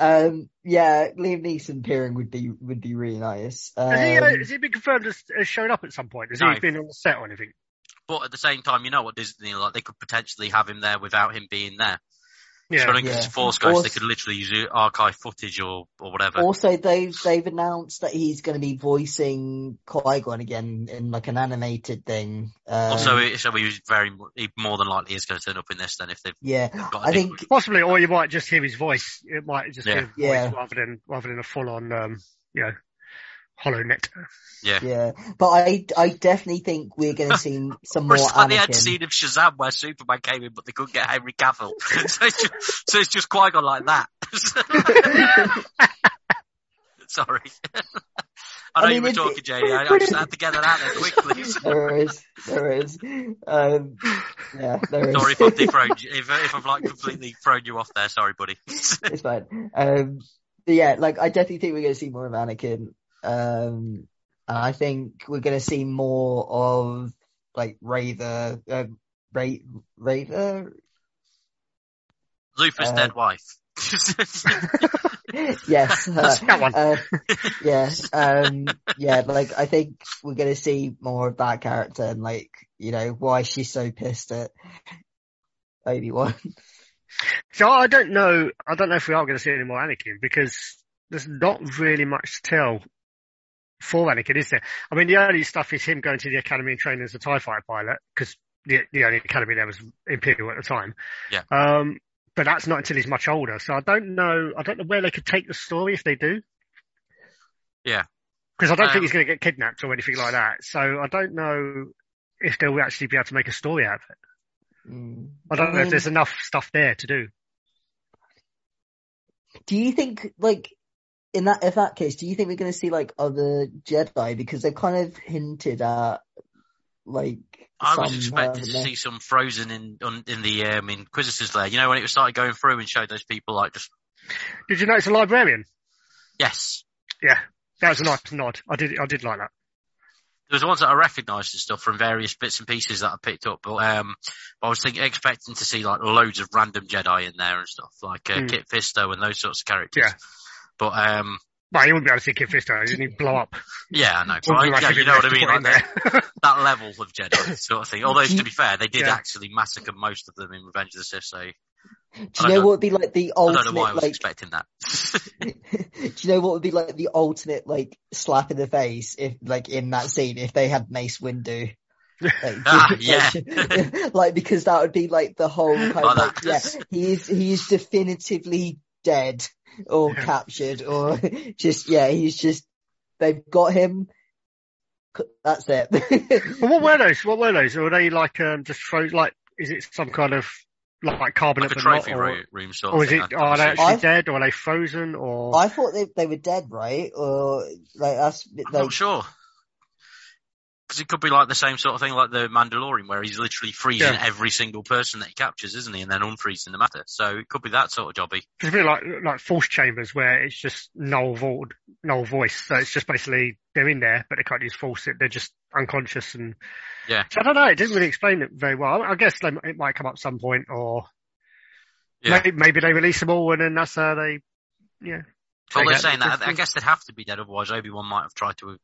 Speaker 3: um, yeah, Liam Neeson appearing would be would be really nice. Um,
Speaker 2: Has he, uh, has he been confirmed as, as showing up at some point? Has
Speaker 1: No.
Speaker 2: he been on the set or anything?
Speaker 1: but at the same time, you know what Disney like? They could potentially have him there without him being there.
Speaker 2: Yeah.
Speaker 1: So I think
Speaker 3: Yeah.
Speaker 1: it's Force Ghost.
Speaker 3: Or-
Speaker 1: They could literally use archive footage or or whatever.
Speaker 3: Also, they've they've announced that he's going to be voicing Qui Gon again in like an animated thing. Um,
Speaker 1: also, so he was very he more than likely is going to turn up in this. Then if they've
Speaker 3: yeah,
Speaker 1: got, a
Speaker 3: I
Speaker 1: different-
Speaker 3: think
Speaker 2: Possibly, or you might just hear his voice. It might just
Speaker 1: Yeah.
Speaker 2: be a voice
Speaker 3: Yeah.
Speaker 2: rather than rather than a full on, um, you know, HoloNet.
Speaker 1: yeah.
Speaker 3: yeah, but I I definitely think we're going to see some more
Speaker 1: it's like the end
Speaker 3: Anakin.
Speaker 1: scene of Shazam where Superman came in, but they couldn't get Henry Cavill. so, it's just, so it's just Qui Gon like that. Sorry. I know
Speaker 3: I
Speaker 1: you were talking, JD. I, I just had to get that out there quickly.
Speaker 3: there is, there is. Um, yeah, there is.
Speaker 1: Sorry if I've thrown you, if, if I've like completely thrown you off there. Sorry, buddy.
Speaker 3: it's fine. Um, yeah, like I definitely think we're going to see more of Anakin. Um, and I think we're going to see more of like Raver, uh, Ra- Raver.
Speaker 1: Luthor's
Speaker 3: Uh,
Speaker 1: dead wife.
Speaker 3: yes, uh,
Speaker 2: That one.
Speaker 3: uh, yeah, um, yeah. Like I think we're going to see more of that character and like you know why she's so pissed at Obi Wan.
Speaker 2: So I don't know. I don't know if we are going to see any more Anakin because there's not really much to tell for Anakin, is there? I mean, the early stuff is him going to the academy and training as a Tie Fighter pilot because the the only academy there was Imperial at the time.
Speaker 1: Yeah.
Speaker 2: Um, but that's not until he's much older. So I don't know. I don't know where they could take the story if they do.
Speaker 1: Yeah.
Speaker 2: Because I don't
Speaker 1: Um,
Speaker 2: think he's going to get kidnapped or anything like that. So I don't know if they'll actually be able to make a story out of it.
Speaker 3: Mm.
Speaker 2: I don't know if there's enough stuff there to do.
Speaker 3: Do you think like in that if that case, do you think we're going to see like other Jedi because they've kind of hinted at like
Speaker 1: I was expecting
Speaker 3: haven't
Speaker 1: to see some frozen in on, in the um, Inquisitors there. You know when it started going through and showed those people like just
Speaker 2: Did you notice a librarian?
Speaker 1: yes.
Speaker 2: Yeah, that was a nice nod. I did, I did like that.
Speaker 1: There was the ones that I recognised and stuff from various bits and pieces that I picked up, but um, I was thinking expecting to see like loads of random Jedi in there and stuff like uh,
Speaker 2: Hmm.
Speaker 1: Kit Fisto and those sorts of characters.
Speaker 2: Yeah.
Speaker 1: But um,
Speaker 2: Well, you wouldn't be able to see Kit Fisto. Didn't he blow up?
Speaker 1: yeah, I know. But I,
Speaker 2: like
Speaker 1: yeah, you know what I mean, like that, that level of Jedi sort of thing. Although to be fair, they did
Speaker 2: Yeah.
Speaker 1: actually massacre most of them in Revenge of the Sith. So I
Speaker 3: Do you
Speaker 1: don't
Speaker 3: know
Speaker 1: know-
Speaker 3: what would be like the
Speaker 1: don't know why I
Speaker 3: ultimate
Speaker 1: was
Speaker 3: like?
Speaker 1: expecting that.
Speaker 3: do you know what would be like the ultimate like slap in the face if like in that scene if they had Mace Windu? Like,
Speaker 1: Ah,
Speaker 3: like, like because that would be like the whole kind of
Speaker 1: Like
Speaker 3: like yeah he is he is definitively dead or
Speaker 2: Yeah.
Speaker 3: captured or just yeah he's just they've got him that's it
Speaker 2: well, what were those? What were those? Were they like um, just froze? Like, is it some kind of like carbonite
Speaker 1: like a
Speaker 2: but not,
Speaker 1: trophy
Speaker 2: or,
Speaker 1: room, room sort
Speaker 2: or is
Speaker 1: thing.
Speaker 2: it? Are they actually
Speaker 3: I've-
Speaker 2: dead, or are they frozen, or?
Speaker 3: I thought they they were dead right or like that's
Speaker 1: I'm
Speaker 3: like
Speaker 1: not sure. Because it could be like the same sort of thing like the Mandalorian where he's literally freezing
Speaker 2: Yeah.
Speaker 1: every single person that he captures, isn't he? And then unfreezing the matter. So it could be that sort of jobby.
Speaker 2: It's a bit like like force chambers where it's just null vo null voice. So it's just basically they're in there, but they can't use force. It, they're just unconscious and.
Speaker 1: Yeah.
Speaker 2: So I don't know. It didn't really explain it very well. I guess they, it might come up some point, or
Speaker 1: Yeah.
Speaker 2: maybe, maybe they release them all, and then that's how they. Yeah.
Speaker 1: Well, they're saying that. I guess they'd have to be dead, otherwise Obi-Wan might have tried to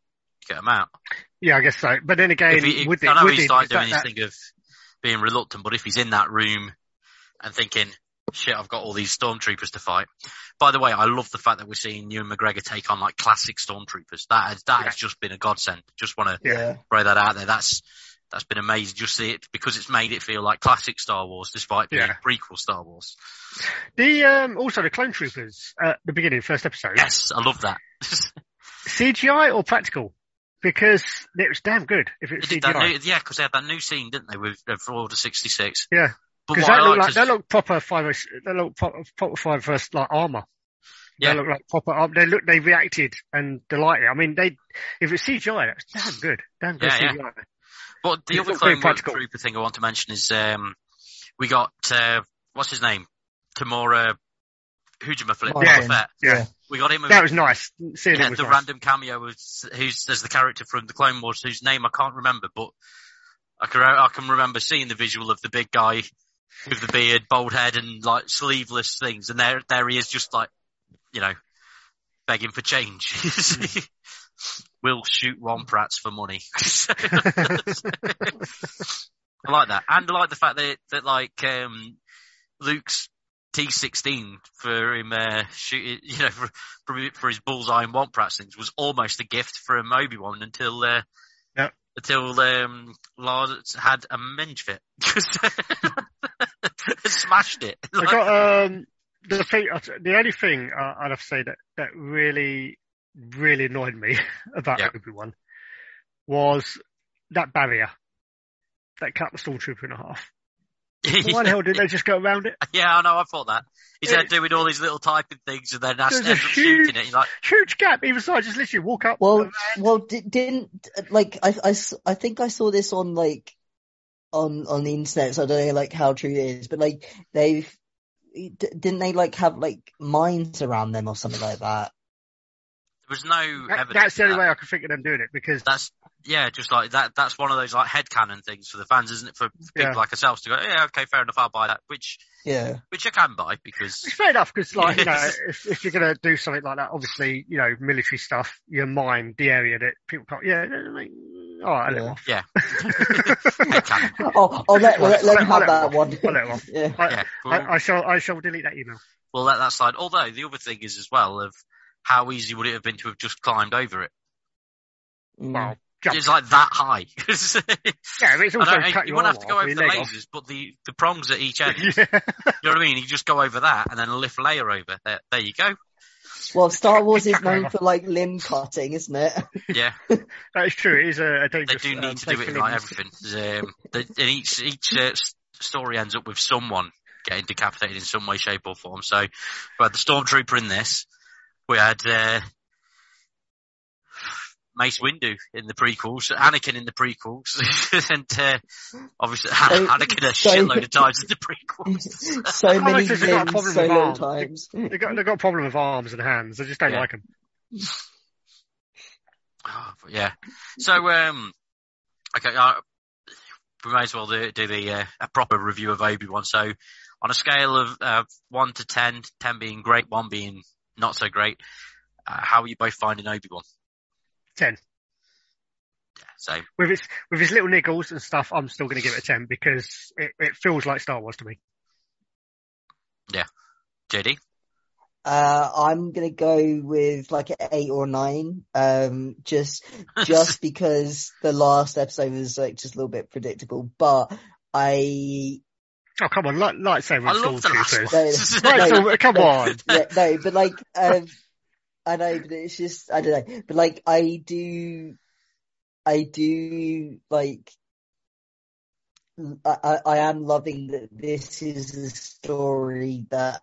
Speaker 1: get them out.
Speaker 2: Yeah, I guess so. But then again,
Speaker 1: If he,
Speaker 2: would
Speaker 1: I know
Speaker 2: would
Speaker 1: he
Speaker 2: he-
Speaker 1: started
Speaker 2: is that-
Speaker 1: doing his thing of being reluctant, but if he's in that room and thinking, shit, I've got all these stormtroopers to fight. By the way, I love the fact that we're seeing Ewan McGregor take on like classic stormtroopers. That has, that
Speaker 2: Yeah.
Speaker 1: has just been a godsend. Just want to
Speaker 3: Yeah.
Speaker 1: throw that out there. That's that's been amazing. Just see it because it's made it feel like classic Star Wars, despite being
Speaker 2: Yeah.
Speaker 1: prequel Star Wars.
Speaker 2: The um, also the clone troopers at the beginning, first episode.
Speaker 1: Yes, I love that.
Speaker 2: CGI or practical? Because it was damn good if it was
Speaker 1: They did that
Speaker 2: CGI.
Speaker 1: new, yeah, because they had that new scene, didn't they, with for Order sixty six.
Speaker 2: Yeah. Because
Speaker 1: what
Speaker 2: that
Speaker 1: I
Speaker 2: looked
Speaker 1: liked
Speaker 2: like
Speaker 1: is-
Speaker 2: that looked proper five. They look proper, proper five first like armor.
Speaker 1: Yeah.
Speaker 2: They look like proper. armor. They look. They reacted and delighted. I mean, they. If it's CGI, that's damn good. Damn good
Speaker 1: Yeah, yeah. But the
Speaker 2: It's
Speaker 1: other
Speaker 2: not very
Speaker 1: Clone Wars. Trooper thing I want to mention is um, we got uh, what's his name, Tamora Hujima Flip,
Speaker 3: Yeah.
Speaker 1: Boba
Speaker 2: Yeah.
Speaker 1: We got him.
Speaker 2: That was nice. Seeing
Speaker 1: yeah,
Speaker 2: was
Speaker 1: the
Speaker 2: nice.
Speaker 1: random cameo was who's there's the character from the Clone Wars whose name I can't remember, but I can I can remember seeing the visual of the big guy with the beard, bald head, and like sleeveless things, and there there he is, just like you know, begging for change. we'll shoot Womprats for money. I like that, and I like the fact that that like um, Luke's T16 for him uh, shooting, you know, for, for for his bullseye and Womprats things was almost a gift from Obi Wan until uh,
Speaker 2: Yep.
Speaker 1: until um, Lars had a minge fit, smashed it.
Speaker 2: I
Speaker 1: Like-
Speaker 2: got um the thing. The only thing uh, I'd have to say that that really really annoyed me about
Speaker 1: Yeah.
Speaker 2: Obi Wan was that barrier that cut the stormtrooper in half. Why the hell did they just go around it?
Speaker 1: yeah, I know. I thought that. He's there
Speaker 2: It-
Speaker 1: doing all these little typing things, and then that's
Speaker 2: There's a huge-
Speaker 1: shooting it. He's like,
Speaker 2: Huge gap either side. Just literally walk up.
Speaker 3: Well, well, di- didn't like I, I s- I think I saw this on like on on the internet, so I don't know like how true it is, but like they've d- didn't they like have like mines around them or something like that?
Speaker 1: There was no
Speaker 2: That-
Speaker 1: evidence.
Speaker 2: that's the only
Speaker 1: that.
Speaker 2: way I can think of them doing it because
Speaker 1: That's yeah, just like that. That's one of those like headcanon things for the fans, isn't it? For people
Speaker 2: Yeah.
Speaker 1: like ourselves to go, yeah, okay, fair enough, I'll buy that. Which
Speaker 3: Yeah,
Speaker 1: which I can buy because
Speaker 2: it's fair enough because like you know if if you're gonna do something like that, obviously you know military stuff, you mine the area that people can't. Yeah, like, all right, I let
Speaker 3: Yeah.
Speaker 2: off.
Speaker 1: yeah, headcanon.
Speaker 3: Oh, I'll let, let, let him
Speaker 2: I'll
Speaker 3: have
Speaker 2: let
Speaker 3: that
Speaker 2: him
Speaker 3: one.
Speaker 2: I'll let him off.
Speaker 3: Yeah.
Speaker 2: I,
Speaker 1: Yeah,
Speaker 2: I, I shall I shall delete that email.
Speaker 1: we'll let that slide. Although the other thing is as well of how easy would it have been to have just climbed over it?
Speaker 3: Mm.
Speaker 2: Well, jump.
Speaker 1: It's like that high.
Speaker 2: Yeah, it's also
Speaker 1: don't-
Speaker 2: cut
Speaker 1: you
Speaker 2: your
Speaker 1: won't have to go over the
Speaker 2: leg off.
Speaker 1: lasers, but the, the prongs at each end. You know what I mean? You just go over that and then a lift layer over. There, there you go.
Speaker 3: Well, Star Wars is known for like limb cutting, isn't it?
Speaker 1: Yeah,
Speaker 2: That is true. It is a, a
Speaker 1: they do need
Speaker 2: um,
Speaker 1: to do it in like everything. Um, they, and each each uh, story ends up with someone getting decapitated in some way, shape, or form. So we had the stormtrooper in this. We had uh, Mace Windu in the prequels, Anakin in the prequels, and uh, obviously
Speaker 3: So-
Speaker 1: Anakin a
Speaker 3: so-
Speaker 1: shitload of times in the prequels.
Speaker 3: so many
Speaker 2: much has got a problem
Speaker 3: so
Speaker 2: with arms?
Speaker 3: times.
Speaker 2: They got they got a problem with arms and hands. I just don't
Speaker 1: Yeah.
Speaker 2: like them.
Speaker 1: Oh, yeah. So, um, okay, uh, we may as well do, do the uh, a proper review of Obi Wan. So, on a scale of uh, one to 10, 10 being great, one being not so great, uh, how are you both finding Obi Wan?
Speaker 2: Ten.
Speaker 1: So,
Speaker 2: With its with his little niggles and stuff, I'm still going to give it a ten because it, it feels like Star Wars to me.
Speaker 1: Yeah, JD,
Speaker 3: Uh, I'm gonna go with like an eight or nine. Um, just just because the last episode was like just a little bit predictable, but I
Speaker 2: Oh come on, light, lightsaber
Speaker 1: I
Speaker 2: and
Speaker 1: love the last
Speaker 2: stormtroopers.
Speaker 1: one.
Speaker 2: Lightsaber, come on.
Speaker 3: yeah no, but like um, I know, but it's just I don't know, but like I do, I do like. I, I I am loving that this is a story that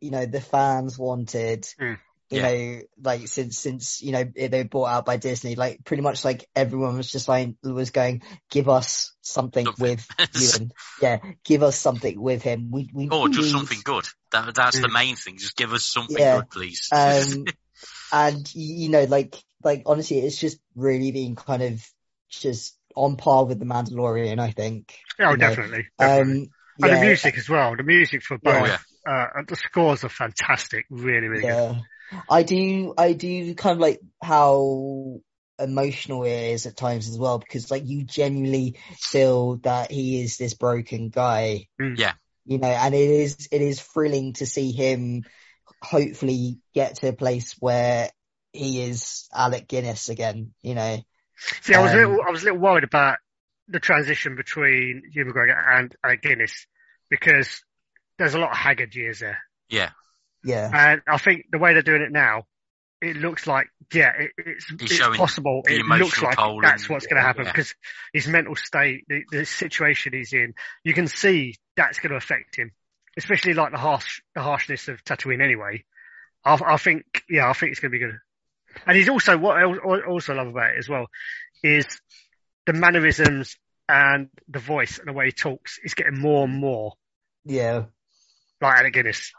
Speaker 3: you know the fans wanted.
Speaker 2: Mm.
Speaker 3: You
Speaker 1: Yeah.
Speaker 3: know, like since since you know they were brought out by Disney, like pretty much like everyone was just like was going, give us something
Speaker 1: Something.
Speaker 3: with Ewan. yeah, give us something with him. We we
Speaker 1: or just
Speaker 3: need-
Speaker 1: something good. That, that's the
Speaker 2: Mm.
Speaker 1: main thing. Just give us something
Speaker 3: Yeah.
Speaker 1: good, please.
Speaker 3: Um, and you know, like like honestly, it's just really been kind of just on par with the Mandalorian. I think.
Speaker 2: Oh, definitely. definitely.
Speaker 3: Um,
Speaker 2: and
Speaker 3: yeah,
Speaker 2: the music as well. The music for both.
Speaker 1: Oh, yeah.
Speaker 2: Uh, the scores are fantastic. Really, really good.
Speaker 3: Yeah. I do, I do kind of like how emotional it is at times as well, because like you genuinely feel that he is this broken guy.
Speaker 2: Mm.
Speaker 1: Yeah.
Speaker 3: You know, and it is it is thrilling to see him hopefully get to a place where he is Alec Guinness again. You know.
Speaker 2: See, I was a
Speaker 3: Um,
Speaker 2: little, I was a little worried about the transition between Hugh McGregor and Alec Guinness because there's a lot of haggard years there,
Speaker 1: Yeah,
Speaker 3: Yeah.
Speaker 2: and I think the way they're doing it now, it looks like yeah, it, it's, it's possible. It looks like that's
Speaker 1: and-
Speaker 2: what's going to happen
Speaker 1: yeah.
Speaker 2: because his mental state, the, the situation he's in, you can see that's going to affect him, especially like the harsh, the harshness of Tatooine. Anyway, I, I think yeah, I think it's going to be good. And he's also what I also love about it as well is the mannerisms and the voice and the way he talks is getting more and more
Speaker 3: Yeah.
Speaker 2: like Alec Guinness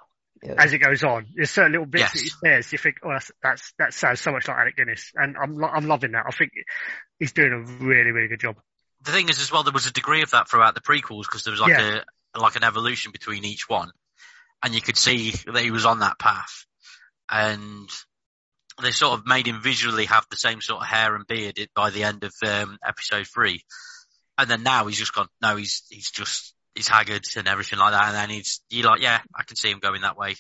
Speaker 3: Yeah.
Speaker 2: as it goes on. There's certain little bits
Speaker 1: Yes.
Speaker 2: that he says, you think, oh, that's, that's, that sounds so much like Alec Guinness. And I'm, I'm loving that. I think he's doing a really, really good job.
Speaker 1: the thing is as well, there was a degree of that throughout the prequels because there was like
Speaker 2: Yeah.
Speaker 1: a like an evolution between each one, and you could see that he was on that path, and they sort of made him visually have the same sort of hair and beard by the end of um, episode three, and then now he's just gone. No, he's he's just he's haggard and everything like that, and then he's you like yeah, I can see him going that way.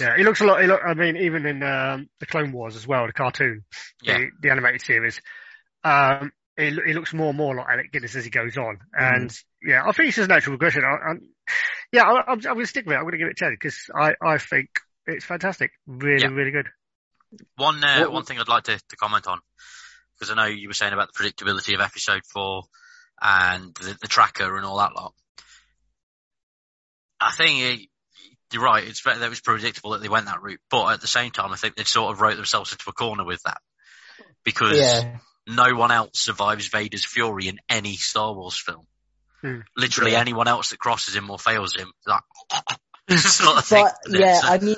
Speaker 2: Yeah, he looks a lot, he look, I mean, even in, um, the Clone Wars as well, the cartoon,
Speaker 1: Yeah,
Speaker 2: the, the animated series, um, he, he looks more and more like Alec Guinness as he goes on. And yeah, I think it's just natural progression. I, I'm, yeah, I, I'm, I'm going to stick with it. I'm going to give it 10 because I, I think it's fantastic. Really,
Speaker 1: Yeah.
Speaker 2: really good.
Speaker 1: One uh,
Speaker 3: What-
Speaker 1: one thing I'd like to, to comment on because I know you were saying about the predictability of episode four and the, the tracker and all that lot. I think it, you're right. It's better that it was predictable that they went that route, but at the same time, I think they sort of wrote themselves into a corner with that because
Speaker 3: Yeah.
Speaker 1: no one else survives Vader's fury in any Star Wars film.
Speaker 2: Hmm.
Speaker 1: Literally
Speaker 3: Yeah.
Speaker 1: anyone else that crosses him or fails him, like sort of thing.
Speaker 3: But yeah,
Speaker 1: So-
Speaker 3: I mean,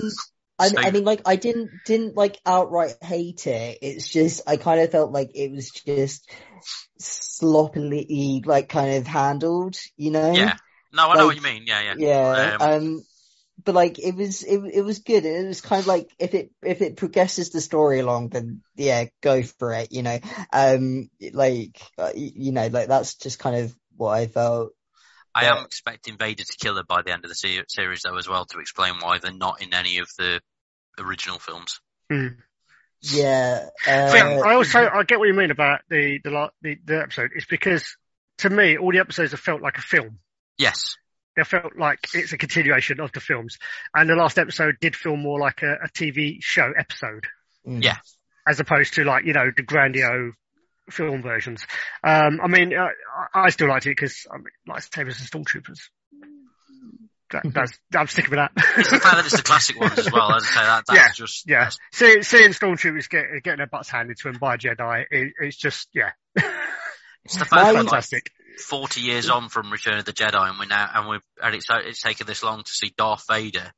Speaker 3: I,
Speaker 1: so-
Speaker 3: I mean, like, I didn't didn't like outright hate it. It's just I kind of felt like it was just sloppily like kind of handled, you know?
Speaker 1: yeah. No, I know what you mean. Yeah, yeah.
Speaker 3: Yeah.
Speaker 1: Um,
Speaker 3: Um, but like it was it it was good. It was kind of like if it if it progresses the story along, then yeah, go for it. You know, um, like uh, you know, like that's just kind of what I felt.
Speaker 1: I
Speaker 3: Yeah.
Speaker 1: am expecting Vader to kill her by the end of the se- series, though, as well, to explain why they're not in any of the original films.
Speaker 2: Mm.
Speaker 3: Yeah.
Speaker 2: See,
Speaker 3: Uh,
Speaker 2: I also I get what you mean about the the, la- the the episode. It's because to me all the episodes have felt like a film.
Speaker 1: Yes,
Speaker 2: They felt like it's a continuation of the films, and the last episode did feel more like a, a TV show episode
Speaker 3: mm.
Speaker 1: yeah.
Speaker 2: as opposed to like you know the grandio film versions. Um, I mean, uh, I, I still liked it because I mean, lightsabers and stormtroopers. That, that's I'm sticking with that.
Speaker 1: it's the fact that it's the classic ones as well. As I say, that that's
Speaker 2: Yeah,
Speaker 1: just
Speaker 2: Yeah,
Speaker 1: that's-
Speaker 2: See, seeing stormtroopers get, getting their butts handed to them by a Jedi, it, it's just yeah,
Speaker 1: it's the fact
Speaker 3: My-
Speaker 1: that like
Speaker 2: fantastic.
Speaker 1: Forty years on from Return of the Jedi, and we're now and we've and it's it's taken this long to see Darth Vader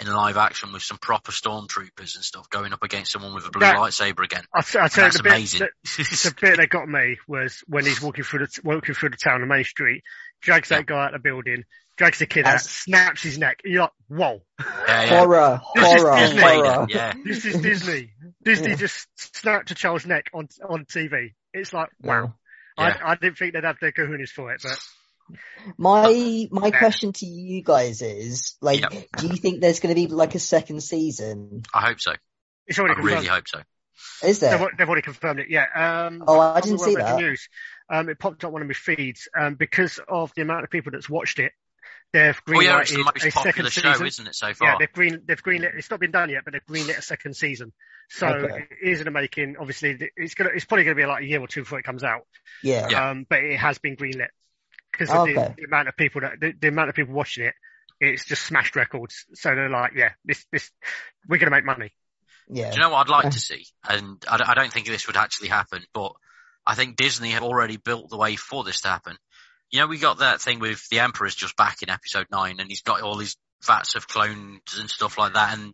Speaker 1: in live action with some proper stormtroopers and stuff going up against someone with a blue
Speaker 2: That-
Speaker 1: lightsaber again.
Speaker 2: I, I
Speaker 1: And
Speaker 2: tell you,
Speaker 1: that's
Speaker 2: the bit,
Speaker 1: amazing.
Speaker 2: the, the bit that got me was when he's walking through the walking through the town on Main Street, drags that guy out of the building, drags the kid out, snaps his neck. You're like, whoa,
Speaker 1: yeah, yeah.
Speaker 3: Horror,
Speaker 2: This is
Speaker 3: horror,
Speaker 2: Disney.
Speaker 3: horror.
Speaker 1: Yeah,
Speaker 2: this is Disney. Disney
Speaker 3: Yeah.
Speaker 2: just snapped a child's neck on on TV. It's like, wow.
Speaker 1: Yeah.
Speaker 2: I, I didn't think they'd have the kahunas for it, but
Speaker 3: My my
Speaker 2: Yeah.
Speaker 3: question to you guys is like,
Speaker 1: Yep.
Speaker 3: do you think there's going to be like a second season?
Speaker 1: I hope so.
Speaker 2: it's
Speaker 1: I
Speaker 2: already confirmed.
Speaker 1: really hope so.
Speaker 3: Is
Speaker 2: They've,
Speaker 3: there?
Speaker 2: they've already confirmed it, yeah. Um,
Speaker 3: Oh, I
Speaker 2: I'm
Speaker 3: didn't see
Speaker 2: of
Speaker 3: that.
Speaker 2: News. Um, it popped up one of my feeds um, because of the amount of people that's watched it. They've
Speaker 1: Oh yeah, the
Speaker 2: greenlighted
Speaker 1: most
Speaker 2: a second
Speaker 1: show,
Speaker 2: season.
Speaker 1: isn't it so far?
Speaker 2: Yeah, they've green they've greenlit. It's not been done yet, but they've greenlit a second season. So
Speaker 3: Okay.
Speaker 2: it is in the making. Obviously, it's gonna it's probably gonna be like a year or two before it comes out.
Speaker 3: Yeah.
Speaker 1: Yeah.
Speaker 2: Um, but it has been greenlit because of the, the amount of people that the, the amount of people watching it. It's just smashed records. So they're like, yeah, this this we're gonna make money.
Speaker 3: Yeah.
Speaker 1: Do you know what I'd like to see? And I, don't- I don't think this would actually happen, but I think Disney have already built the way for this to happen. You know, we got that thing with the Emperor's just back in episode nine and he's got all these vats of clones and stuff like that. And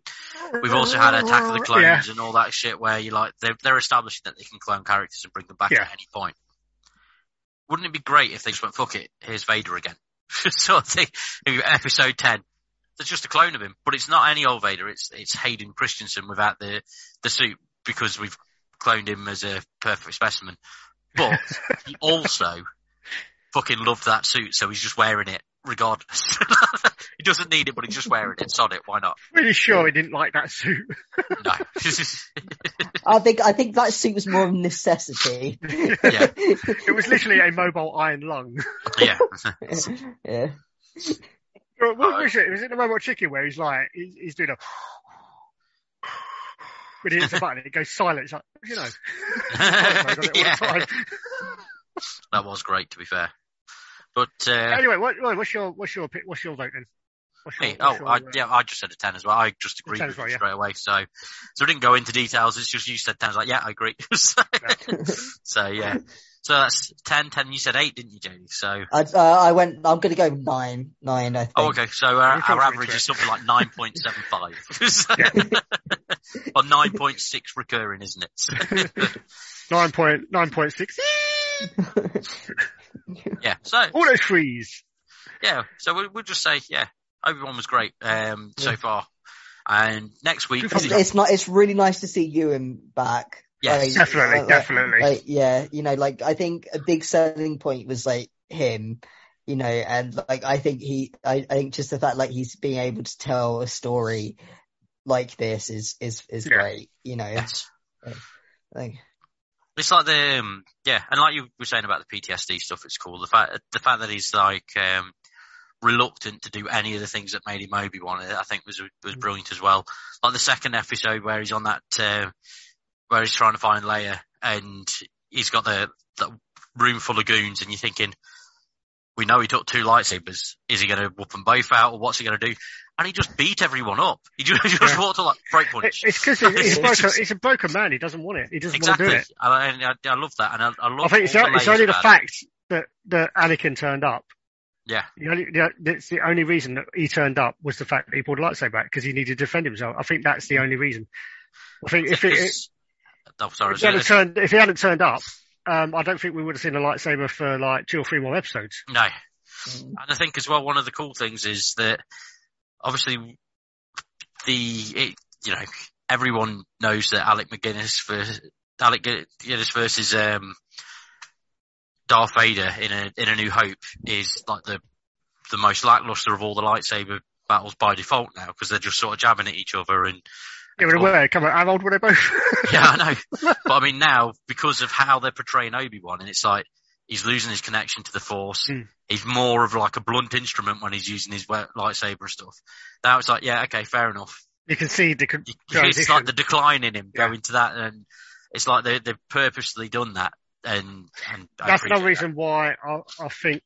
Speaker 1: we've also had Attack of the Clones
Speaker 2: Yeah.
Speaker 1: and all that shit where you like, they're, they're establishing that they can clone characters and bring them back
Speaker 2: Yeah.
Speaker 1: at any point. Wouldn't it be great if they just went, fuck it, here's Vader again? sort of thing. Episode 10. There's just a clone of him, but it's not any old Vader. It's it's Hayden Christensen without the the suit because we've cloned him as a perfect specimen. But he also fucking loved that suit, so he's just wearing it regardless. He doesn't need it, but he's just wearing it. Sod it. Why not?
Speaker 2: Really sure he didn't like that suit.
Speaker 1: No.
Speaker 3: I think I think that suit was more of a necessity.
Speaker 1: Yeah.
Speaker 2: It was literally a mobile iron lung.
Speaker 1: yeah.
Speaker 3: yeah.
Speaker 2: What was it? Was it the robot chicken where he's like, he's, he's doing a. When he hits a button, it goes silent. It's like, you know. on oh it all the
Speaker 1: yeah.
Speaker 2: Time.
Speaker 1: That was great, to be fair. But uh,
Speaker 2: Anyway, what, what- what's your what's your pick- what's your vote then? What's your,
Speaker 1: me, oh,
Speaker 2: your,
Speaker 1: I,
Speaker 2: uh,
Speaker 1: yeah, I just said a ten as well. I just agreed with
Speaker 2: as well,
Speaker 1: you
Speaker 2: yeah.
Speaker 1: straight away. So, so I didn't go into details. It's just you said ten. I was like, yeah, I agree. so, so, yeah. So that's 10, 10. You said eight, didn't you, Jamie? So,
Speaker 3: I, uh, I went. I'm going to go nine. Nine. I think.
Speaker 1: oh, okay. So our, our average is something like nine point seven five, or nine point six recurring, isn't it?
Speaker 2: nine point nine point six.
Speaker 1: yeah. So all
Speaker 2: Auto freeze.
Speaker 1: yeah. So we, we'll just say yeah. Obi Wan was great um, so far, and next week.
Speaker 3: It's, it's not. It's really nice to see Ewan back.
Speaker 1: Yes.
Speaker 3: Like,
Speaker 2: Definitely,
Speaker 3: like-
Speaker 2: definitely.
Speaker 3: like yeah you know like i think a big selling point was like him you know and like i think he i, I think just the fact like he's being able to tell a story like this is is is
Speaker 2: Yeah.
Speaker 3: great you know
Speaker 1: Yes.
Speaker 3: like
Speaker 1: It's like the um, yeah, and like you were saying about the PTSD stuff, it's cool. The fact the fact that he's like um, reluctant to do any of the things that made him Obi Wan, I think was was brilliant as well. Like the second episode where he's on that uh, where he's trying to find Leia, and he's got the, the room full of goons, and you're thinking. We know he took two lightsabers. Is he going to whoop them both out, or what's he going to do? And he just beat everyone up. He just, he just
Speaker 2: Yeah.
Speaker 1: walked to like break punch.
Speaker 2: it's because he's, he's, a broken, he's a broken man. He doesn't want it. He doesn't
Speaker 1: Exactly.
Speaker 2: want to do it.
Speaker 1: And I, I, I love that, and I, I love.
Speaker 2: I think it's, o- it's only the fact that that Anakin turned up.
Speaker 1: Yeah.
Speaker 2: The only, the, it's the only reason that he turned up was the fact that he pulled a lightsaber out because he needed to defend himself. I think that's the only reason. I think if it, it,
Speaker 1: oh, sorry.
Speaker 2: if he hadn't turned if he hadn't turned up, um, I don't think we would have seen a lightsaber for like two or three more episodes.
Speaker 1: no,
Speaker 3: mm,
Speaker 1: and I think as well one of the cool things is that obviously the it, you know everyone knows that Alec McGuinness for Alec McGuinness versus um, Darth Vader in a in a New Hope is like the the most lackluster of all the lightsaber battles by default now because they're just sort of jabbing at each other and
Speaker 2: Yeah, but were. Come on, how old were they both?
Speaker 1: yeah, I know. But I mean, now because of how they're portraying Obi Wan, and it's like he's losing his connection to the Force.
Speaker 2: Mm.
Speaker 1: He's more of like a blunt instrument when he's using his lightsaber and stuff. Now it's like, yeah, okay, fair enough.
Speaker 2: you can see the con-
Speaker 1: It's like the decline in him
Speaker 2: Yeah.
Speaker 1: going to that, and it's like they, they've purposely done that. And, and
Speaker 2: That's another reason why I, I think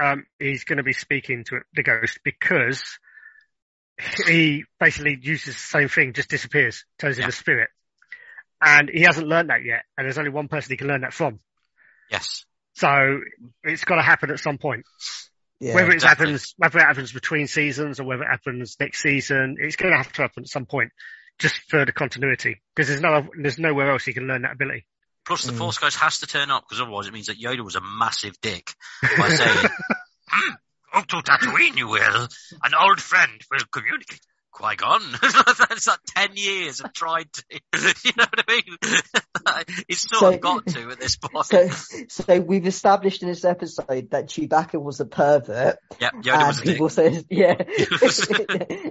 Speaker 2: um, he's going to be speaking to the ghost because he basically uses the same thing, just disappears, turns
Speaker 1: Yeah.
Speaker 2: into spirit, and he hasn't learned that yet. And there's only one person he can learn that from.
Speaker 1: Yes,
Speaker 2: So it's got to happen at some point.
Speaker 3: yeah
Speaker 2: whether it
Speaker 1: exactly.
Speaker 2: happens, whether it happens between seasons or whether it happens next season, it's going to have to happen at some point, just for the continuity. Because there's no, there's nowhere else he can learn that ability.
Speaker 1: Plus, the
Speaker 3: Mm.
Speaker 1: Force Ghost has to turn up because otherwise it means that Yoda was a massive dick by saying, "Hmm, "Go to Tatooine, you will. An old friend will communicate." Qui Gon. That's like ten years of tried to. You know what I mean? He's sort
Speaker 3: So-
Speaker 1: of got to at this point.
Speaker 3: so so we've established in this episode that Chewbacca was a pervert
Speaker 1: yeah, Yoda was a
Speaker 3: people say yeah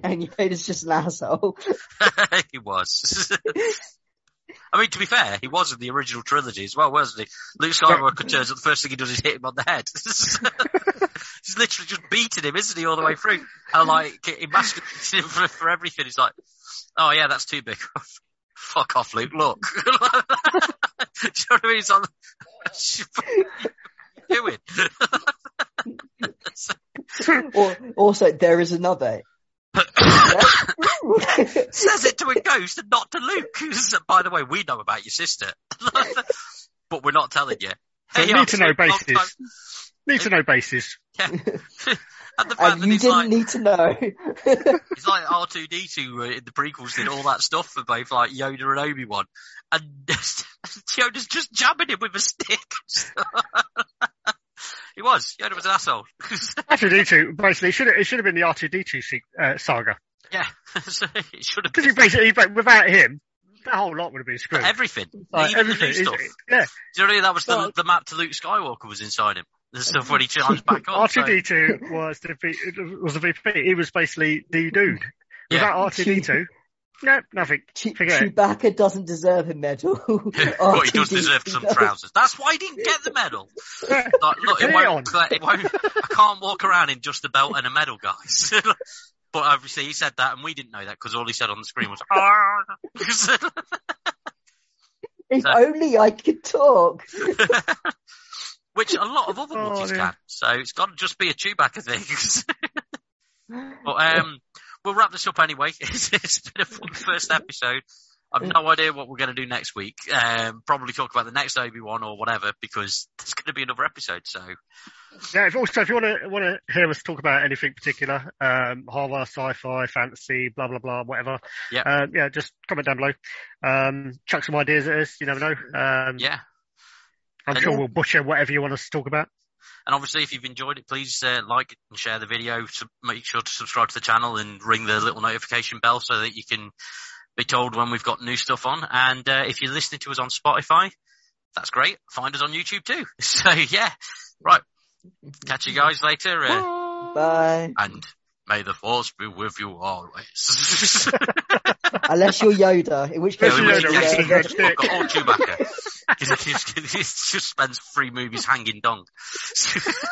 Speaker 3: and Yoda's just an asshole
Speaker 1: he was. I mean, to be fair, he was in the original trilogy as well, wasn't he? Luke Skywalker turns up, the first thing he does is hit him on the head. He's literally just beating him, isn't he, all the way through? And like, emasculating him for, for everything. He's like, oh yeah, that's too big. Fuck off, Luke, look. Do you know what I mean? He's like, what are you doing?
Speaker 3: also there is another
Speaker 1: says it to a ghost and not to Luke. Who's by the way, we know about your sister, but we're not telling you. Hey,
Speaker 2: need to know basis. Need to know basis.
Speaker 1: Yeah. and the fact
Speaker 3: and
Speaker 1: that
Speaker 3: you didn't
Speaker 1: like,
Speaker 3: need to know
Speaker 1: he's like R2D2 uh, in the prequels did all that stuff for both like Yoda and Obi-Wan. And Yoda's just jabbing him with a stick. Was. Yoda was an asshole.
Speaker 2: R2D2, basically, it should have, it should have been the R2D2 uh, saga.
Speaker 1: yeah. It should have
Speaker 2: Because he
Speaker 1: been
Speaker 2: basically, without him, that whole lot would have been screwed.
Speaker 1: everything.
Speaker 2: Like,
Speaker 1: Even
Speaker 2: everything.
Speaker 1: the new stuff.
Speaker 2: Yeah.
Speaker 1: Do you know what I mean? That was the,
Speaker 2: Well-
Speaker 1: the map to Luke Skywalker was inside him. the stuff when he chimes back on. so-
Speaker 2: R2D2 was the was the VP. He was basically the dude.
Speaker 1: Yeah.
Speaker 2: Without R2D2, no, nothing.
Speaker 3: Che-
Speaker 2: Forget it.
Speaker 3: Chewbacca doesn't deserve a medal.
Speaker 1: well, he does
Speaker 3: R2D2
Speaker 1: deserve some
Speaker 3: does.
Speaker 1: trousers. That's why he didn't get the medal. Like, look, it
Speaker 2: it
Speaker 1: won't,
Speaker 2: on.
Speaker 1: it won't, I can't walk around in just a belt and a medal, guys. but obviously he said that and we didn't know that because all he said on the screen was, "Ah."
Speaker 3: If
Speaker 1: So-
Speaker 3: only I could talk.
Speaker 1: which a lot of other
Speaker 2: Oh,
Speaker 1: Wookiees
Speaker 2: dear.
Speaker 1: can. So it's got to just be a Chewbacca thing. but um, we'll wrap this up anyway. It's, it's been a fun first episode. I've no idea what we're going to do next week. Um, probably talk about the next Obi Wan or whatever because there's going to be another episode. So
Speaker 2: Yeah, if also if you want to want to hear us talk about anything particular, um, horror, sci-fi, fantasy, blah blah blah, whatever.
Speaker 1: Yeah.
Speaker 2: uh, yeah, just comment down below. Um, chuck some ideas at us. You never know. Um,
Speaker 1: yeah,
Speaker 2: I'm
Speaker 1: And-
Speaker 2: sure we'll butcher whatever you want us to talk about.
Speaker 1: And obviously if you've enjoyed it, please uh, like and share the video. Sub- make sure to subscribe to the channel and ring the little notification bell so that you can be told when we've got new stuff on. And uh, if you're listening to us on Spotify, that's great. Find us on YouTube too. So yeah, right. Catch you guys later. Uh,
Speaker 3: Bye.
Speaker 1: and may the force be with you always.
Speaker 3: Unless you're Yoda, in which case you
Speaker 2: you're Yoda,
Speaker 3: be
Speaker 2: which
Speaker 3: there.
Speaker 2: is a good
Speaker 1: Or Chewbacca. he just spends three movies hanging dong.